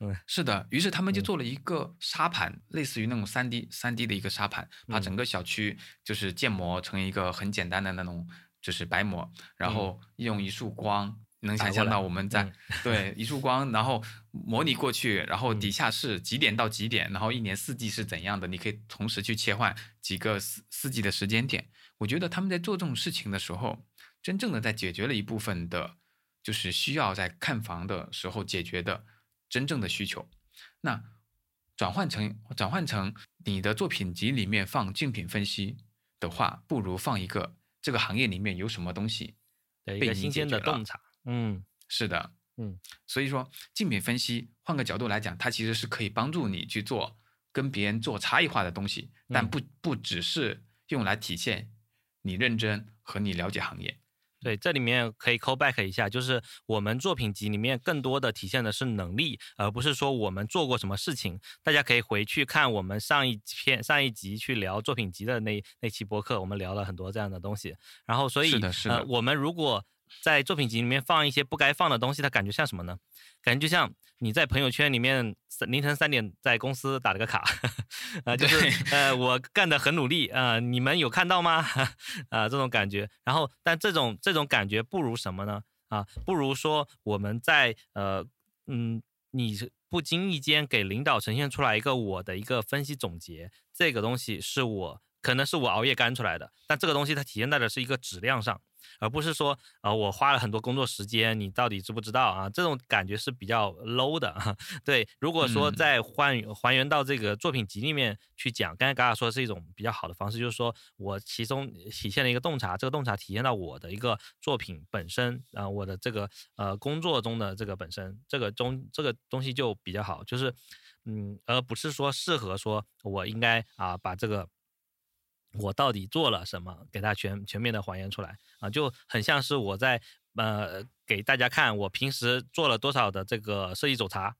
嗯是的，于是他们就嗯做了一个沙盘，类似于那种三 D 三 D 的一个沙盘，把嗯整个小区就是建模成一个很简单的那种就是白模，然嗯后用一束光。能想象到我们在、嗯对一束光，然后模拟过去，然后底嗯下是几点到几点，然后一年四季是怎样的，你可以同时去切换几个四四季的时间点。我觉得他们在做这种事情的时候，真正的在解决了一部分的，就是需要在看房的时候解决的真正的需求。那转换成转换成你的作品集里面放竞品分析的话，不如放一个这个行业里面有什么东西被你个新鲜的洞察。嗯是的，嗯，所以说竞品分析换个角度来讲，它其实是可以帮助你去做跟别人做差异化的东西，但嗯不不只是用来体现你认真和你了解行业。对，这里面可以 call back 一下，就是我们作品集里面更多的体现的是能力，而不是说我们做过什么事情。大家可以回去看我们上一篇、上一集去聊作品集的那那期播客，我们聊了很多这样的东西。然后，所以是的，是的，我们如果在作品集里面放一些不该放的东西，它感觉像什么呢？感觉就像你在朋友圈里面凌晨三点在公司打了个卡，啊，就是呃我干的很努力啊，你们有看到吗？啊，这种感觉。然后，但这种这种感觉不如什么呢？啊，不如说我们在呃嗯，你不经意间给领导呈现出来一个我的一个分析总结，这个东西是我可能是我熬夜干出来的，但这个东西它体现在的是一个质量上。而不是说，呃，我花了很多工作时间，你到底知不知道啊？这种感觉是比较 low 的。对，如果说在还还原到这个作品集里面去讲，刚才嘎嘎说是一种比较好的方式，就是说我其中体现了一个洞察，这个洞察体现到我的一个作品本身，啊，我的这个呃工作中的这个本身，这个中这个东西就比较好，就是嗯，而不是说适合说我应该啊把这个。我到底做了什么？给他全全面的还原出来啊，就很像是我在呃给大家看我平时做了多少的这个设计走查，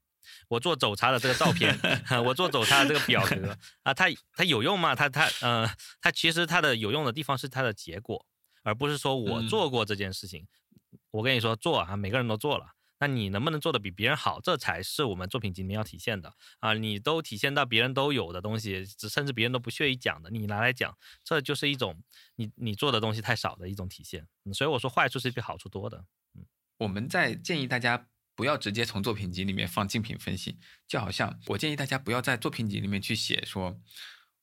我做走查的这个照片，我做走查的这个表格 啊，它它有用吗？它它呃它其实它的有用的地方是它的结果，而不是说我做过这件事情。我跟你说做啊，每个人都做了。那你能不能做的比别人好？这才是我们作品集里面要体现的啊！你都体现到别人都有的东西，甚至别人都不屑于讲的，你拿来讲，这就是一种你你做的东西太少的一种体现。所以我说坏处是比好处多的。嗯，我们在建议大家不要直接从作品集里面放竞品分析，就好像我建议大家不要在作品集里面去写说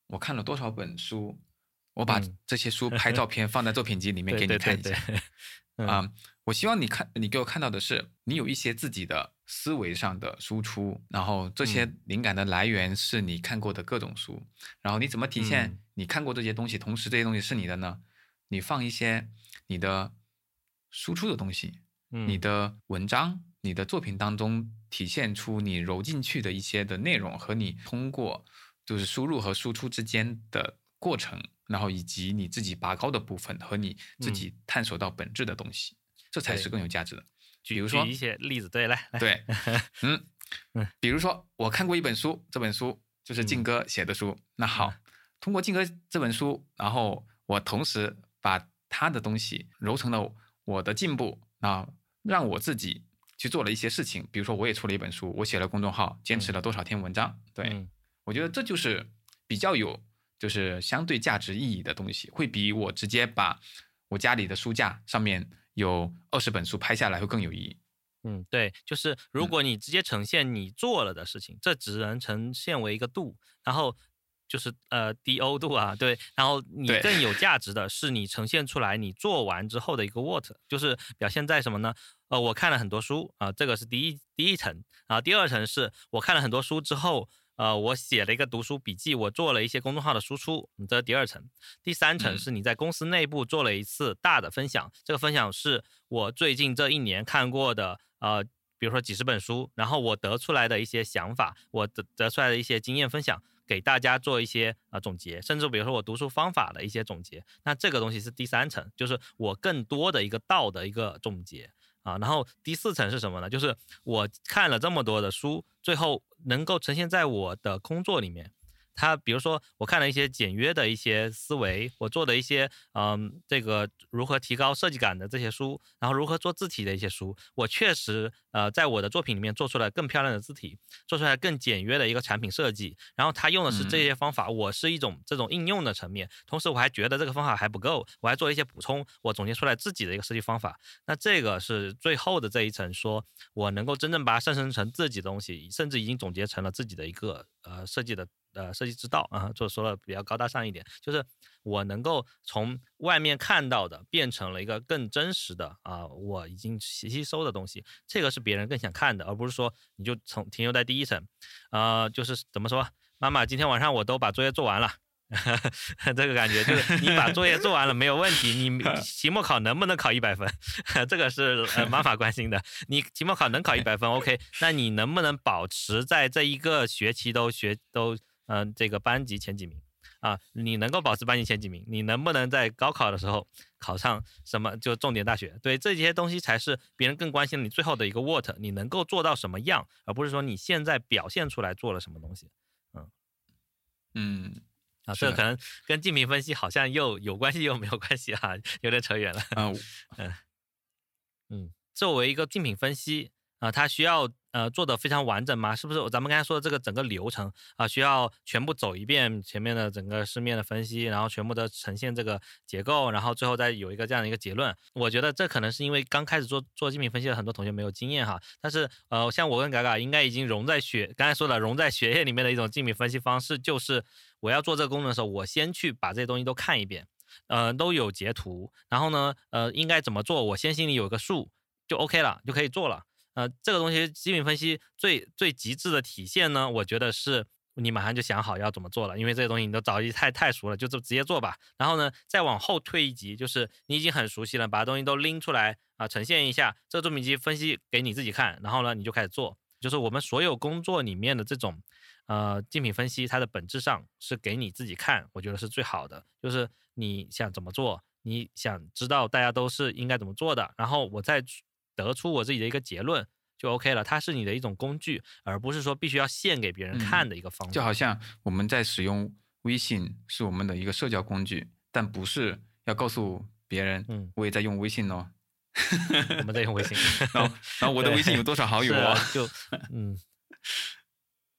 我看了多少本书，我把这些书拍照片放在作品集里面给你看一下 啊。我希望你看，你给我看到的是，你有一些自己的思维上的输出，然后这些灵感的来源是你看过的各种书，然后你怎么体现你看过这些东西，同时这些东西是你的呢？你放一些你的输出的东西，你的文章、你的作品当中体现出你揉进去的一些的内容和你通过就是输入和输出之间的过程，然后以及你自己拔高的部分和你自己探索到本质的东西。这才是更有价值的。比如说一些例子，对，来，对，嗯嗯，比如说我看过一本书，这本书就是静哥写的书。那好，通过静哥这本书，然后我同时把他的东西揉成了我的进步啊，让我自己去做了一些事情。比如说，我也出了一本书，我写了公众号，坚持了多少天文章。对，我觉得这就是比较有，就是相对价值意义的东西，会比我直接把我家里的书架上面。有二十本书拍下来会更有意义。嗯，对，就是如果你直接呈现你做了的事情，这只能呈现为一个度，然后就是呃 D O 度啊，对，然后你更有价值的是你呈现出来你做完之后的一个 what，就是表现在什么呢？呃，我看了很多书啊，这个是第一第一层啊，第二层是我看了很多书之后。呃，我写了一个读书笔记，我做了一些公众号的输出，这是第二层。第三层是你在公司内部做了一次大的分享，这个分享是我最近这一年看过的，呃，比如说几十本书，然后我得出来的一些想法，我得得出来的一些经验分享，给大家做一些呃总结，甚至比如说我读书方法的一些总结，那这个东西是第三层，就是我更多的一个道的一个总结。啊，然后第四层是什么呢？就是我看了这么多的书，最后能够呈现在我的工作里面。他比如说，我看了一些简约的一些思维，我做的一些嗯，这个如何提高设计感的这些书，然后如何做字体的一些书，我确实呃，在我的作品里面做出来更漂亮的字体，做出来更简约的一个产品设计。然后他用的是这些方法，我是一种这种应用的层面，同时我还觉得这个方法还不够，我还做一些补充，我总结出来自己的一个设计方法。那这个是最后的这一层，说我能够真正把它上升成自己的东西，甚至已经总结成了自己的一个呃设计的。呃，设计之道啊，就说了比较高大上一点，就是我能够从外面看到的变成了一个更真实的啊，我已经吸收的东西，这个是别人更想看的，而不是说你就从停留在第一层，呃，就是怎么说，妈妈今天晚上我都把作业做完了，这个感觉就是你把作业做完了没有问题，你 期末考能不能考一百分，这个是呃妈妈关心的，你期末考能考一百分，OK，那你能不能保持在这一个学期都学都。嗯，这个班级前几名啊，你能够保持班级前几名，你能不能在高考的时候考上什么就重点大学？对，这些东西才是别人更关心你最后的一个 what，你能够做到什么样，而不是说你现在表现出来做了什么东西。嗯嗯，啊，这个可能跟竞品分析好像又有关系又没有关系啊，有点扯远了。啊、嗯，作为一个竞品分析啊、它需要呃做的非常完整吗？是不是？咱们刚才说的这个整个流程啊、需要全部走一遍前面的整个市面的分析，然后全部的呈现这个结构，然后最后再有一个这样的一个结论。我觉得这可能是因为刚开始做做竞品分析的很多同学没有经验哈，但是呃，像我跟嘎嘎应该已经融在学，刚才说了融在学业里面的一种竞品分析方式，就是我要做这个功能的时候，我先去把这些东西都看一遍。呃，都有截图，然后呢，呃，应该怎么做，我先心里有个数，就 OK 了，就可以做了。呃，这个东西基本分析最最极致的体现呢，我觉得是你马上就想好要怎么做了，因为这些东西你都早已太太熟了，就就直接做吧。然后呢，再往后退一级，就是你已经很熟悉了，把东西都拎出来啊、呈现一下，这个作品集分析给你自己看，然后呢，你就开始做。就是我们所有工作里面的这种呃竞品分析，它的本质上是给你自己看，我觉得是最好的。就是你想怎么做，你想知道大家都是应该怎么做的，然后我再得出我自己的一个结论就 OK 了。它是你的一种工具，而不是说必须要献给别人看的一个方法。就好像我们在使用微信是我们的一个社交工具，但不是要告诉别人，嗯我也在用微信哦。我们在用微信，然后，然后我的微信有多少好友？啊就嗯。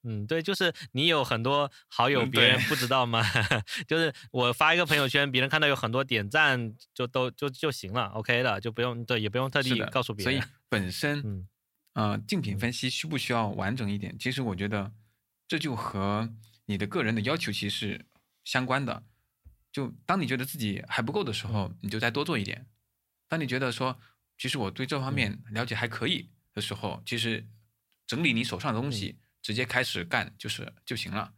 嗯，对，就是你有很多好友，嗯别人不知道吗？就是我发一个朋友圈，别人看到有很多点赞，就都就就行了，OK 的，就不用对，也不用特地，告诉别人所以。本身，嗯呃，竞品嗯分析需不需要完整一点？其实我觉得这就和你的个人的要求其实是相关的。就当你觉得自己还不够的时候，你就再多做一点；当你觉得说，其实我对这方面了解还可以的时候，其实整理你手上的东西，直接开始干就是就行了。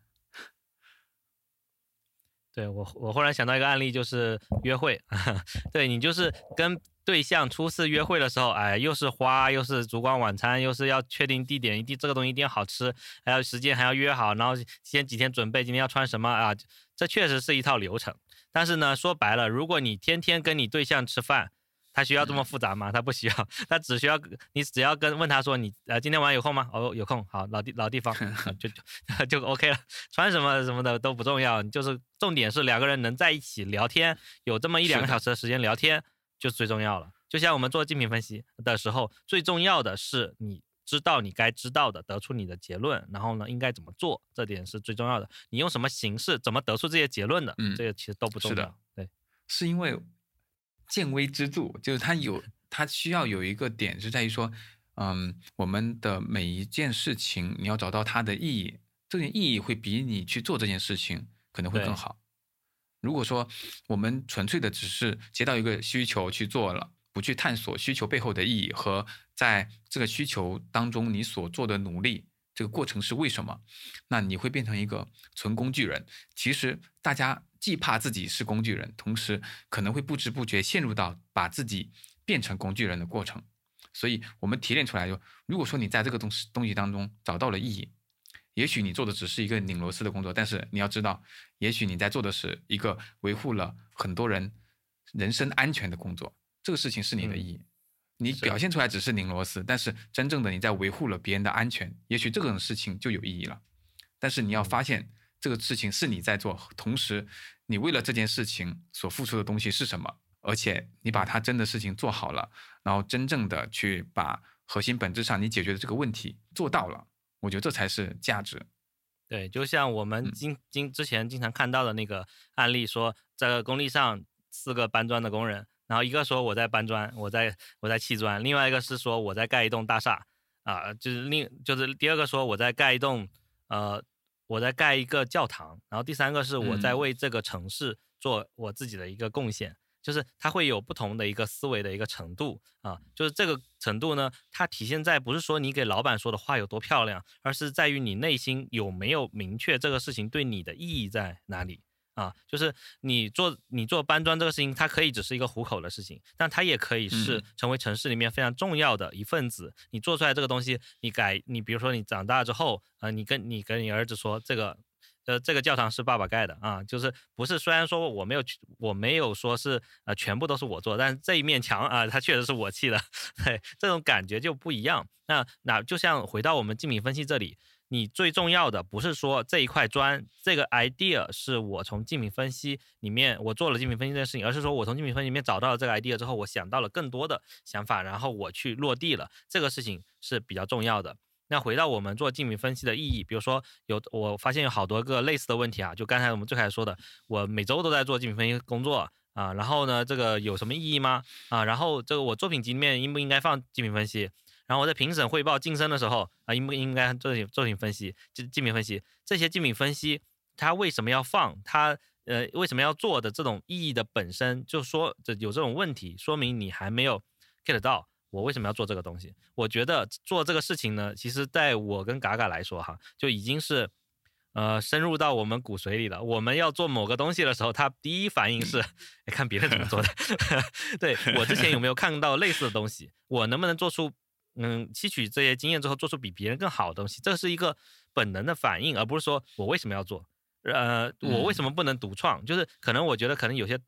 对我，我忽然想到一个案例，就是约会，对你就是跟对象初次约会的时候，哎，又是花，又是烛光晚餐，又是要确定地点，一定这个东西一定要好吃，还要时间还要约好，然后先几天准备，今天要穿什么啊？这确实是一套流程。但是呢，说白了，如果你天天跟你对象吃饭，他需要这么复杂吗？他不需要，他只需要你只要跟问他说你呃今天晚上有空吗？哦有空，好老地老地方啊 就就 就 OK 了，穿什么什么的都不重要，就是重点是两个人能在一起聊天，有这么一两个小时的时间聊天就最重要了。就像我们做竞品分析的时候，最重要的是你知道你该知道的，得出你的结论，然后呢应该怎么做，这点是最重要的。你用什么形式，怎么得出这些结论的，嗯这个其实都不重是的要。对，是因为见微知著，就是它有它需要有一个点是在于说，嗯，我们的每一件事情你要找到它的意义，这件意义会比你去做这件事情可能会更好。如果说我们纯粹的只是接到一个需求去做了，不去探索需求背后的意义和在这个需求当中你所做的努力，这个过程是为什么？那你会变成一个纯工具人。其实大家既怕自己是工具人，同时可能会不知不觉陷入到把自己变成工具人的过程。所以我们提炼出来就，如果说你在这个东西东西当中找到了意义，也许你做的只是一个拧螺丝的工作，但是你要知道，也许你在做的是一个维护了很多人人身安全的工作，这个事情是你的嗯意义。你表现出来只是拧螺丝，但是真正的你在维护了别人的安全，也许这种事情就有意义了。但是你要嗯发现这个事情是你在做，同时你为了这件事情所付出的东西是什么，而且你把它真的事情做好了，然后真正的去把核心本质上你解决的这个问题做到了，我觉得这才是价值。对，就像我们嗯经经之前经常看到的那个案例说，在工地上四个搬砖的工人，然后一个说我在搬砖，我在我在砌砖，另外一个是说我在盖一栋大厦，啊，就是另就是第二个说我在盖一栋呃我在盖一个教堂，然后第三个是我在嗯为这个城市做我自己的一个贡献。就是它会有不同的一个思维的一个程度啊，就是这个程度呢，它体现在不是说你给老板说的话有多漂亮，而是在于你内心有没有明确这个事情对你的意义在哪里啊。就是你做你做搬砖这个事情，它可以只是一个糊口的事情，但它也可以是嗯成为城市里面非常重要的一份子。你做出来这个东西，你改，你比如说你长大之后，呃，你跟你跟你儿子说这个。呃，这个教堂是爸爸盖的啊，就是不是虽然说我没有去，我没有说是呃全部都是我做，但是这一面墙啊，它确实是我砌的，对，这种感觉就不一样。那那就像回到我们竞品分析这里，你最重要的不是说这一块砖这个 idea 是我从竞品分析里面我做了竞品分析这件事情，而是说我从竞品分析里面找到了这个 idea 之后，我想到了更多的想法，然后我去落地了，这个事情是比较重要的。那回到我们做竞品分析的意义，比如说有我发现有好多个类似的问题啊，就刚才我们最开始说的，我每周都在做竞品分析工作啊，然后呢，这个有什么意义吗？啊，然后这个我作品集里面应不应该放竞品分析？然后我在评审汇报晋升的时候啊，应不应该做作品分析？就竞品分析这些竞品分析，它为什么要放？它呃为什么要做的这种意义的本身，就说这有这种问题，说明你还没有 get 到。我为什么要做这个东西？我觉得做这个事情呢，其实在我跟嘎嘎来说哈，就已经是，呃，深入到我们骨髓里了。我们要做某个东西的时候，他第一反应是，看别人怎么做的。对我之前有没有看到类似的东西？我能不能做出，嗯，吸取这些经验之后，做出比别人更好的东西？这是一个本能的反应，而不是说我为什么要做？呃，我为什么不能独创？就是可能我觉得，可能有些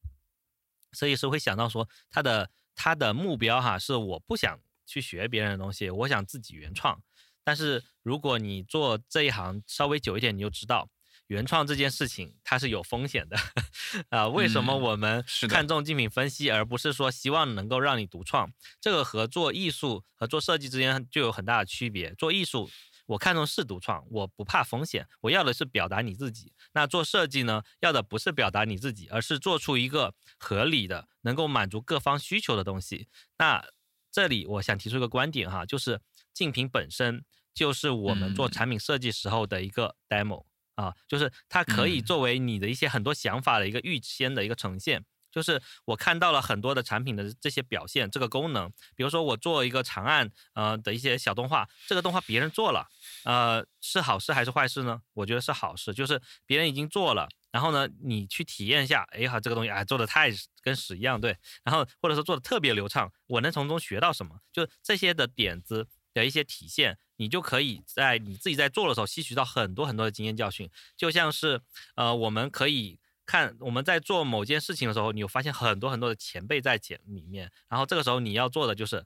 设计师会想到说他的。他的目标哈是我不想去学别人的东西，我想自己原创。但是如果你做这一行稍微久一点，你就知道原创这件事情它是有风险的 啊。为什么我们看重竞品分析，而不是说希望能够让你独创？这个和做艺术和做设计之间就有很大的区别。做艺术。我看重是独创，我不怕风险，我要的是表达你自己。那做设计呢，要的不是表达你自己，而是做出一个合理的、能够满足各方需求的东西。那这里我想提出一个观点哈，就是竞品本身就是我们做产品设计时候的一个 demo 啊，就是它可以作为你的一些很多想法的一个预先的一个呈现。就是我看到了很多的产品的这些表现，这个功能，比如说我做一个长按呃的一些小动画，这个动画别人做了，呃是好事还是坏事呢？我觉得是好事，就是别人已经做了，然后呢你去体验一下，哎呀这个东西哎做的太跟屎一样，对，然后或者说做的特别流畅，我能从中学到什么？就这些的点子的一些体现，你就可以在你自己在做的时候吸取到很多很多的经验教训，就像是呃我们可以。看我们在做某件事情的时候，你有发现很多很多的前辈在前里面，然后这个时候你要做的就是，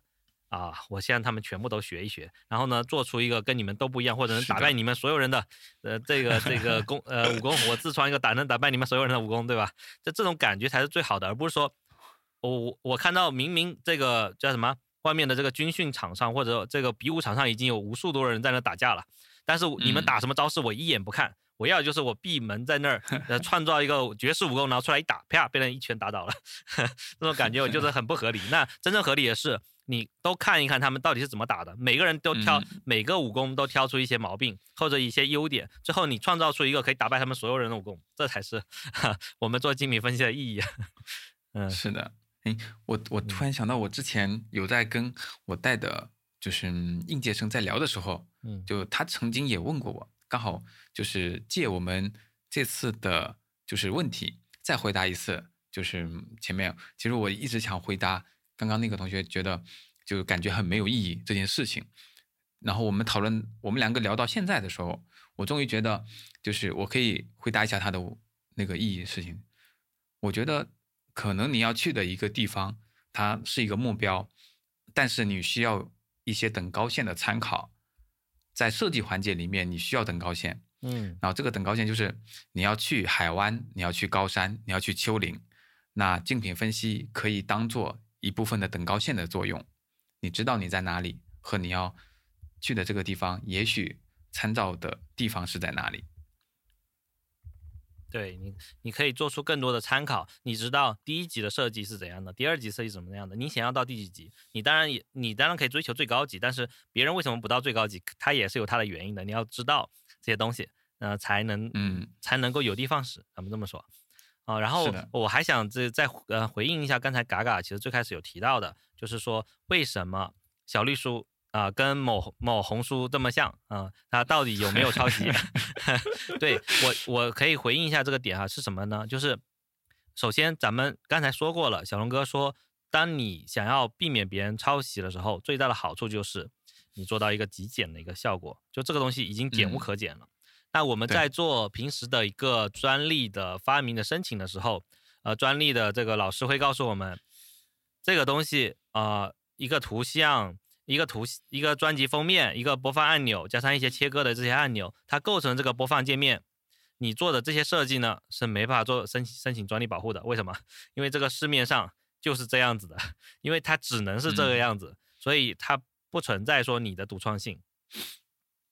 啊，我先让他们全部都学一学，然后呢，做出一个跟你们都不一样，或者能打败你们所有人的，呃，这个这个 功呃武功，我自创一个打能打败你们所有人的武功，对吧？就这种感觉才是最好的，而不是说，我我看到明明这个叫什么，外面的这个军训场上或者这个比武场上已经有无数多人在那打架了，但是你们打什么招式我一眼不看。我要就是我闭门在那儿，呃，创造一个绝世武功，然后出来一打，啪，被人一拳打倒了，这种感觉我就是很不合理。那真正合理的是，你都看一看他们到底是怎么打的，每个人都挑每个武功都挑出一些毛病或者一些优点，最后你创造出一个可以打败他们所有人的武功，这才是 我们做精品分析的意义。嗯，是的。哎，我我突然想到，我之前有在跟我带的，就是应届生在聊的时候，嗯，就他曾经也问过我。刚好就是借我们这次的，就是问题再回答一次，就是前面其实我一直想回答刚刚那个同学觉得就感觉很没有意义这件事情，然后我们讨论我们两个聊到现在的时候，我终于觉得就是我可以回答一下他的那个意义事情。我觉得可能你要去的一个地方，它是一个目标，但是你需要一些等高线的参考。在设计环节里面，你需要等高线，嗯，然后这个等高线就是你要去海湾，你要去高山，你要去丘陵，那竞品分析可以当做一部分的等高线的作用。你知道你在哪里和你要去的这个地方，也许参照的地方是在哪里。对你，你可以做出更多的参考。你知道第一级的设计是怎样的，第二级设计怎么样的？你想要到第几级？你当然也，你当然可以追求最高级，但是别人为什么不到最高级？他也是有他的原因的。你要知道这些东西，呃，才能，嗯，才能够有的放矢。咱们这么说啊。然后我还想这再呃回应一下刚才嘎嘎其实最开始有提到的，就是说为什么小绿书。啊，跟某某红书这么像啊，它到底有没有抄袭？对我，我可以回应一下这个点哈，是什么呢？就是首先咱们刚才说过了，小龙哥说，当你想要避免别人抄袭的时候，最大的好处就是你做到一个极简的一个效果，就这个东西已经减无可减了。那我们在做平时的一个专利的发明的申请的时候，呃，专利的这个老师会告诉我们，这个东西啊，一个图像。一个图，一个专辑封面，一个播放按钮，加上一些切割的这些按钮，它构成这个播放界面。你做的这些设计呢，是没法做申申请专利保护的。为什么？因为这个市面上就是这样子的，因为它只能是这个样子，所以它不存在说你的独创性。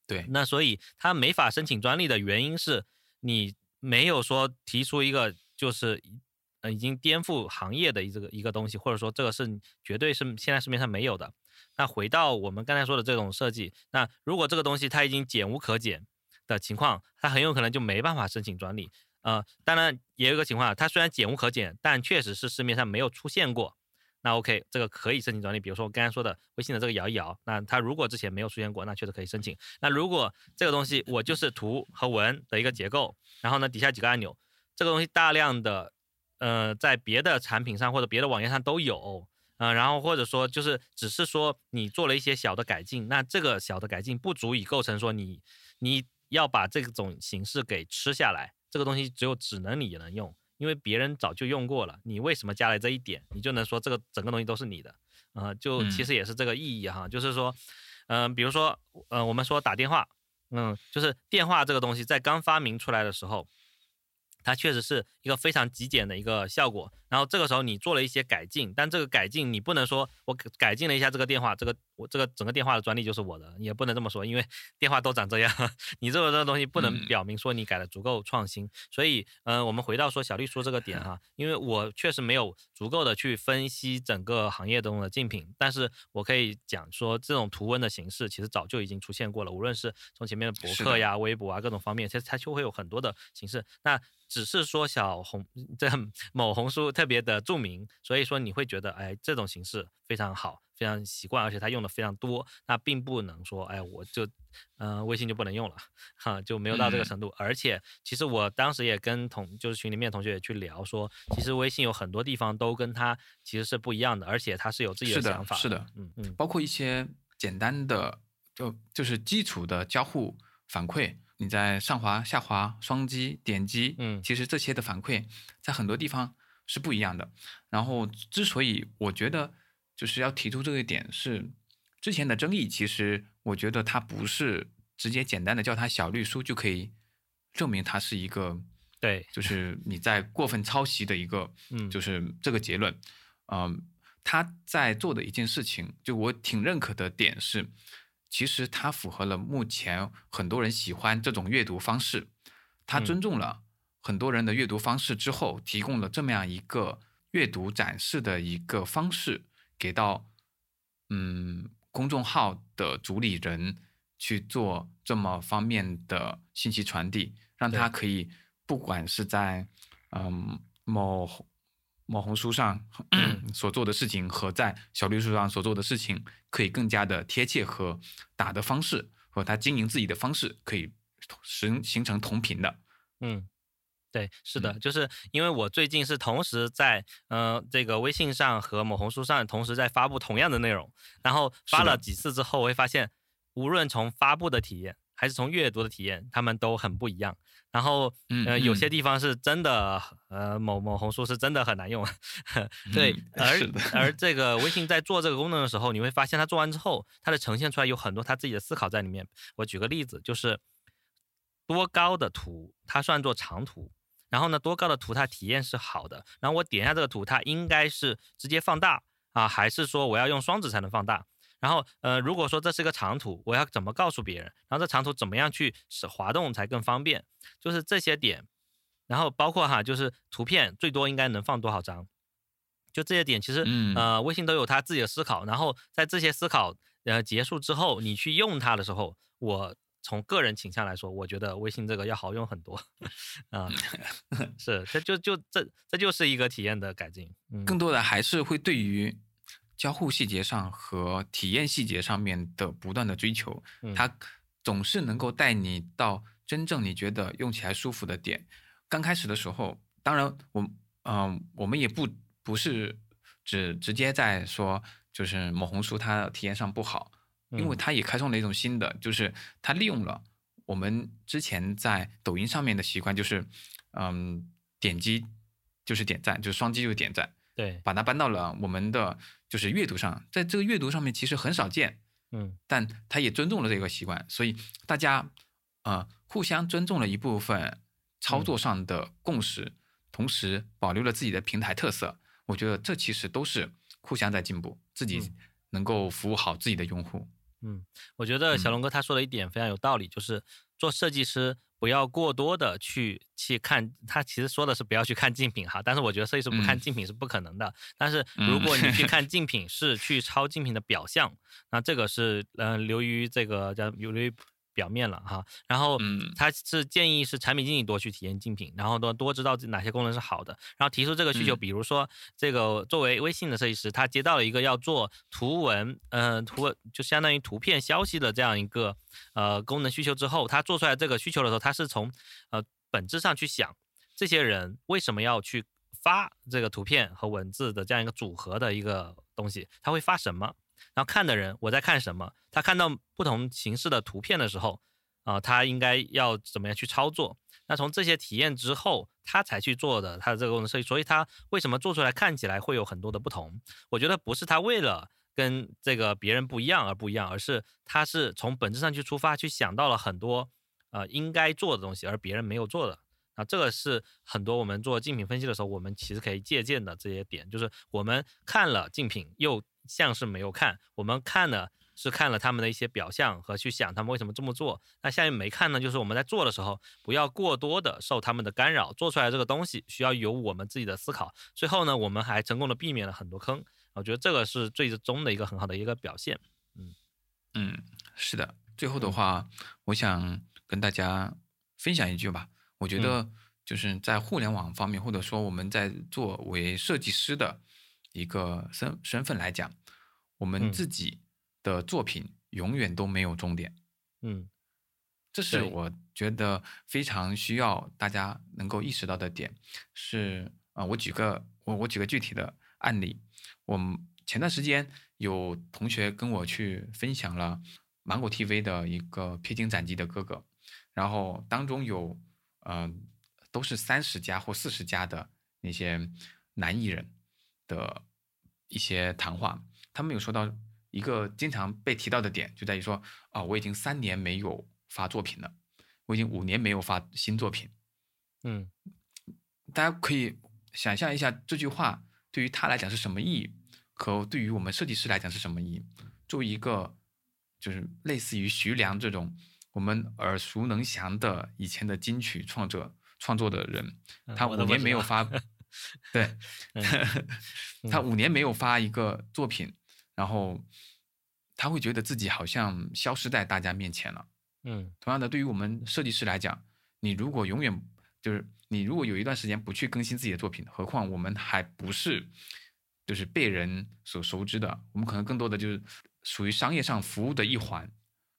对，那所以它没法申请专利的原因是你没有说提出一个就是呃已经颠覆行业的一这个一个东西，或者说这个是绝对是现在市面上没有的。那回到我们刚才说的这种设计，那如果这个东西它已经减无可减的情况，它很有可能就没办法申请专利。呃，当然也有一个情况，它虽然减无可减，但确实是市面上没有出现过。那 OK，这个可以申请专利。比如说我刚才说的微信的这个摇一摇，那它如果之前没有出现过，那确实可以申请。那如果这个东西我就是图和文的一个结构，然后呢底下几个按钮，这个东西大量的呃在别的产品上或者别的网页上都有。嗯，然后或者说就是只是说你做了一些小的改进，那这个小的改进不足以构成说你你要把这种形式给吃下来，这个东西只有只能你能用，因为别人早就用过了，你为什么加了这一点，你就能说这个整个东西都是你的？呃，就其实也是这个意义哈，就是说，嗯，比如说，呃，我们说打电话，嗯，就是电话这个东西在刚发明出来的时候。它确实是一个非常极简的一个效果，然后这个时候你做了一些改进，但这个改进你不能说我改进了一下这个电话，这个我这个整个电话的专利就是我的，也不能这么说，因为 电话都长这样，你这个这个东西不能表明说你改的足够创新。所以，嗯，我们回到说小绿书这个点哈，因为我确实没有足够的去分析整个行业中的竞品，但是我可以讲说这种图文的形式其实早就已经出现过了，无论是从前面的博客呀、微博啊各种方面，其实它就会有很多的形式。那只是说小红这 某红书特别的著名，所以说你会觉得哎这种形式非常好，非常习惯，而且他用的非常多，那并不能说哎我就嗯微信就不能用了哈，就没有到这个程度。而且其实我当时也跟同就是群里面同学也去聊说，其实微信有很多地方都跟它其实是不一样的，而且它是有自己的想法。是的，嗯嗯，包括一些简单的就就是基础的交互反馈。你在上滑、下滑、双击、点击，嗯，其实这些的反馈在很多地方是不一样的。然后，之所以我觉得就是要提出这个点，是之前的争议，其实我觉得它不是直接简单的叫它小绿书就可以证明它是一个对，就是你在过分抄袭的一个，嗯，就是这个结论。嗯，他在做的一件事情，就我挺认可的点是。其实它符合了目前很多人喜欢这种阅读方式，他尊重了很多人的阅读方式之后，提供了这么样一个阅读展示的一个方式，给到嗯公众号的主理人去做这么方面的信息传递，让他可以不管是在嗯某。某红书上 所做的事情和在小绿书上所做的事情，可以更加的贴切和打的方式和他经营自己的方式可以形形成同频的。嗯，对，是的，就是因为我最近是同时在呃这个微信上和某红书上同时在发布同样的内容，然后发了几次之后，我会发现无论从发布的体验。还是从阅读的体验，他们都很不一样。然后，呃，有些地方是真的，呃，某某红书是真的很难用。对，而而这个微信在做这个功能的时候，你会发现它做完之后，它的呈现出来有很多它自己的思考在里面。我举个例子，就是多高的图它算作长图，然后呢，多高的图它体验是好的。然后我点一下这个图，它应该是直接放大啊，还是说我要用双指才能放大？然后，呃，如果说这是一个长图，我要怎么告诉别人？然后这长图怎么样去使滑动才更方便？就是这些点，然后包括哈，就是图片最多应该能放多少张？就这些点，其实呃，微信都有它自己的思考。然后在这些思考呃结束之后，你去用它的时候，我从个人倾向来说，我觉得微信这个要好用很多。啊，是，这就就这这就是一个体验的改进。更多的还是会对于。交互细节上和体验细节上面的不断的追求，它总是能够带你到真正你觉得用起来舒服的点。刚开始的时候，当然我嗯，我们也不不是只直接在说，就是某红书它体验上不好，因为它也开创了一种新的，就是它利用了我们之前在抖音上面的习惯就是，嗯，点击就是点赞，就是双击就是点赞，对，把它搬到了我们的就是阅读上，在这个阅读上面其实很少见，嗯，但他也尊重了这个习惯，所以大家呃互相尊重了一部分操作上的共识，同时保留了自己的平台特色，我觉得这其实都是互相在进步，自己能够服务好自己的用户。嗯，我觉得小龙哥他说的一点非常有道理，就是做设计师不要过多的去去看，他其实说的是不要去看竞品哈，但是我觉得设计师不看竞品是不可能的。但是如果你去 看竞品，是去抄竞品的表象，那这个是嗯流于这个叫流于。表面了哈，然后他是建议是产品经理多去体验竞品，然后多多知道哪些功能是好的，然后提出这个需求。比如说这个作为微信的设计师，他接到了一个要做图文，嗯，图就相当于图片消息的这样一个呃功能需求之后，他做出来这个需求的时候，他是从呃本质上去想，这些人为什么要去发这个图片和文字的这样一个组合的一个东西，他会发什么？然后看的人我在看什么？他看到不同形式的图片的时候，啊，他应该要怎么样去操作？那从这些体验之后，他才去做的他的这个功能设计。所以，他为什么做出来看起来会有很多的不同？我觉得不是他为了跟这个别人不一样而不一样，而是他是从本质上去出发，去想到了很多呃应该做的东西，而别人没有做的。啊，这个是很多我们做竞品分析的时候，我们其实可以借鉴的这些点，就是我们看了竞品又。像是没有看，我们看了是看了他们的一些表象和去想他们为什么这么做。那下面没看呢，就是我们在做的时候不要过多的受他们的干扰，做出来这个东西需要有我们自己的思考。最后呢，我们还成功的避免了很多坑。我觉得这个是最终的一个很好的一个表现。嗯嗯，是的。最后的话，我想跟大家分享一句吧。我觉得就是在互联网方面，或者说我们在作为设计师的。一个身身份来讲，我们自己的作品永远都没有终点。嗯，这是我觉得非常需要大家能够意识到的点。是啊，我举个我我举个具体的案例。我前段时间有同学跟我去分享了芒果 TV 的一个披荆斩棘的哥哥，然后当中有嗯都是三十家或四十家的那些男艺人。的一些谈话，他们有说到一个经常被提到的点，就在于说啊，我已经三年没有发作品了，我已经五年没有发新作品。嗯，大家可以想象一下这句话对于他来讲是什么意义，和对于我们设计师来讲是什么意义。作为一个就是类似于徐良这种我们耳熟能详的以前的金曲创作创作的人，他五年没有发。对，他五年没有发一个作品，然后他会觉得自己好像消失在大家面前了。嗯，同样的，对于我们设计师来讲，你如果永远就是你如果有一段时间不去更新自己的作品，何况我们还不是就是被人所熟知的，我们可能更多的就是属于商业上服务的一环。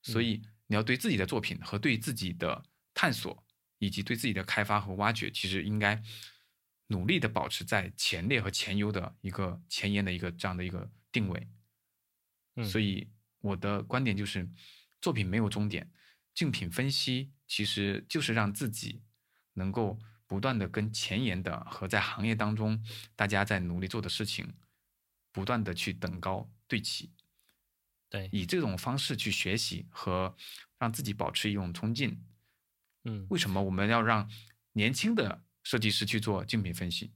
所以你要对自己的作品和对自己的探索，以及对自己的开发和挖掘，其实应该。努力的保持在前列和前优的一个前沿的一个这样的一个定位，所以我的观点就是，作品没有终点，竞品分析其实就是让自己能够不断的跟前沿的和在行业当中大家在努力做的事情，不断的去等高对齐，对，以这种方式去学习和让自己保持一种冲劲。嗯，为什么我们要让年轻的？设计师去做竞品分析，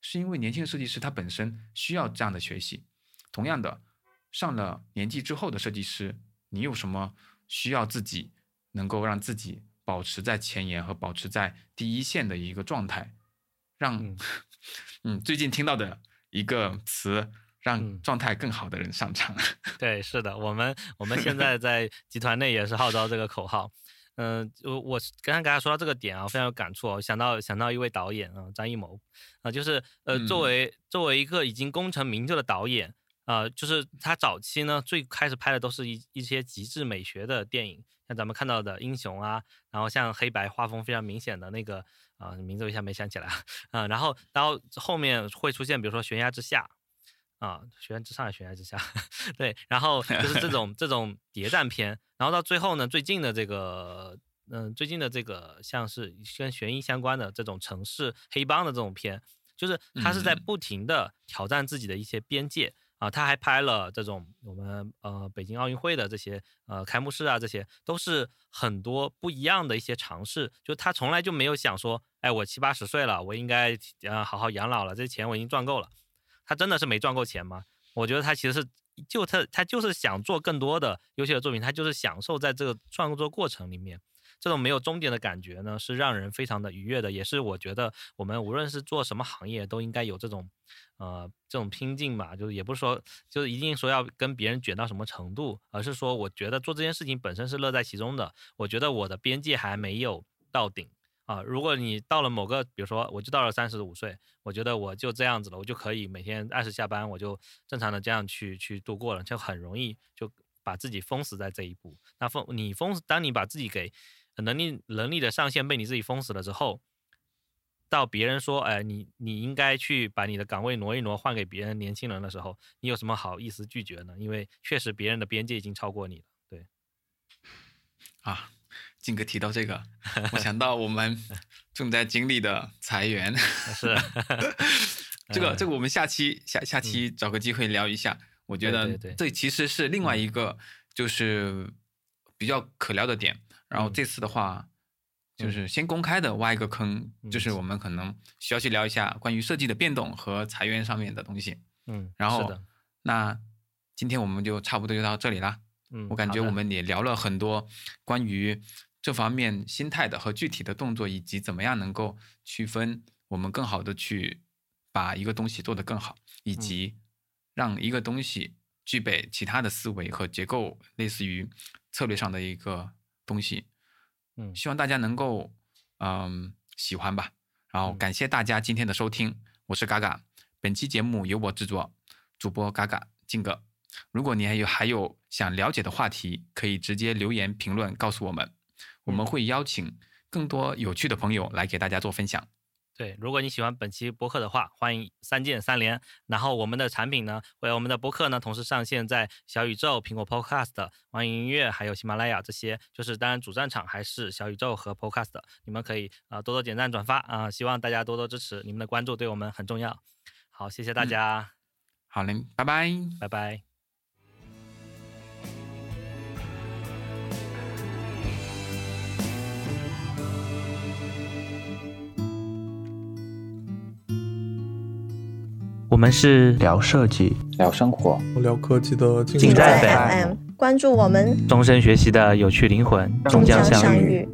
是因为年轻的设计师他本身需要这样的学习。同样的，上了年纪之后的设计师，你有什么需要自己能够让自己保持在前沿和保持在第一线的一个状态？让嗯，最近听到的一个词，让状态更好的人上场。对，是的，我们我们现在在集团内也是号召这个口号。嗯，我我刚刚跟他说到这个点啊，非常有感触哦。想到想到一位导演啊，张艺谋啊，就是呃，作为作为一个已经功成名就的导演啊，就是他早期呢，最开始拍的都是一一些极致美学的电影，像咱们看到的英雄啊，然后像黑白画风非常明显的那个啊，名字我一下没想起来啊，然后然后后面会出现比如说悬崖之下啊，悬崖之上悬崖之下？对，然后就是这种 这种谍战片，然后到最后呢，最近的这个，嗯，最近的这个像是跟悬疑相关的这种城市黑帮的这种片，就是他是在不停的挑战自己的一些边界啊，他还拍了这种我们呃北京奥运会的这些呃开幕式啊，这些都是很多不一样的一些尝试，就他从来就没有想说，哎，我七八十岁了，我应该呃好好养老了，这些钱我已经赚够了。他真的是没赚够钱吗？我觉得他其实是就他他就是想做更多的优秀的作品，他就是享受在这个创作过程里面这种没有终点的感觉呢，是让人非常的愉悦的，也是我觉得我们无论是做什么行业都应该有这种呃这种拼劲吧，就是也不是说就是一定说要跟别人卷到什么程度，而是说我觉得做这件事情本身是乐在其中的，我觉得我的边界还没有到顶。啊，如果你到了某个，比如说，我就到了三十五岁，我觉得我就这样子了，我就可以每天按时下班，我就正常的这样去去度过了，就很容易就把自己封死在这一步。那封你封，当你把自己给能力能力的上限被你自己封死了之后，到别人说，哎，你你应该去把你的岗位挪一挪，换给别人年轻人的时候，你有什么好意思拒绝呢？因为确实别人的边界已经超过你了。对，啊。金哥提到这个，我想到我们正在经历的裁员，是 这个这个，我们下期下下期找个机会聊一下。我觉得这其实是另外一个就是比较可聊的点。然后这次的话，就是先公开的挖一个坑，就是我们可能需要去聊一下关于设计的变动和裁员上面的东西。嗯，然后那今天我们就差不多就到这里啦。嗯，我感觉我们也聊了很多关于。这方面心态的和具体的动作，以及怎么样能够区分我们更好的去把一个东西做得更好，以及让一个东西具备其他的思维和结构，类似于策略上的一个东西。嗯，希望大家能够嗯喜欢吧。然后感谢大家今天的收听，我是嘎嘎。本期节目由我制作，主播嘎嘎静哥。如果你还有还有想了解的话题，可以直接留言评论告诉我们。我们会邀请更多有趣的朋友来给大家做分享。对，如果你喜欢本期播客的话，欢迎三键三连。然后我们的产品呢，为我们的播客呢，同时上线在小宇宙、苹果 Podcast、网易音乐还有喜马拉雅这些。就是当然主战场还是小宇宙和 Podcast，你们可以啊多多点赞转发啊，希望大家多多支持，你们的关注对我们很重要。好，谢谢大家。好嘞，拜拜，拜拜。我们是聊设计、聊生活、聊科技的尽在 FM，关注我们，终身学习的有趣灵魂终将相遇。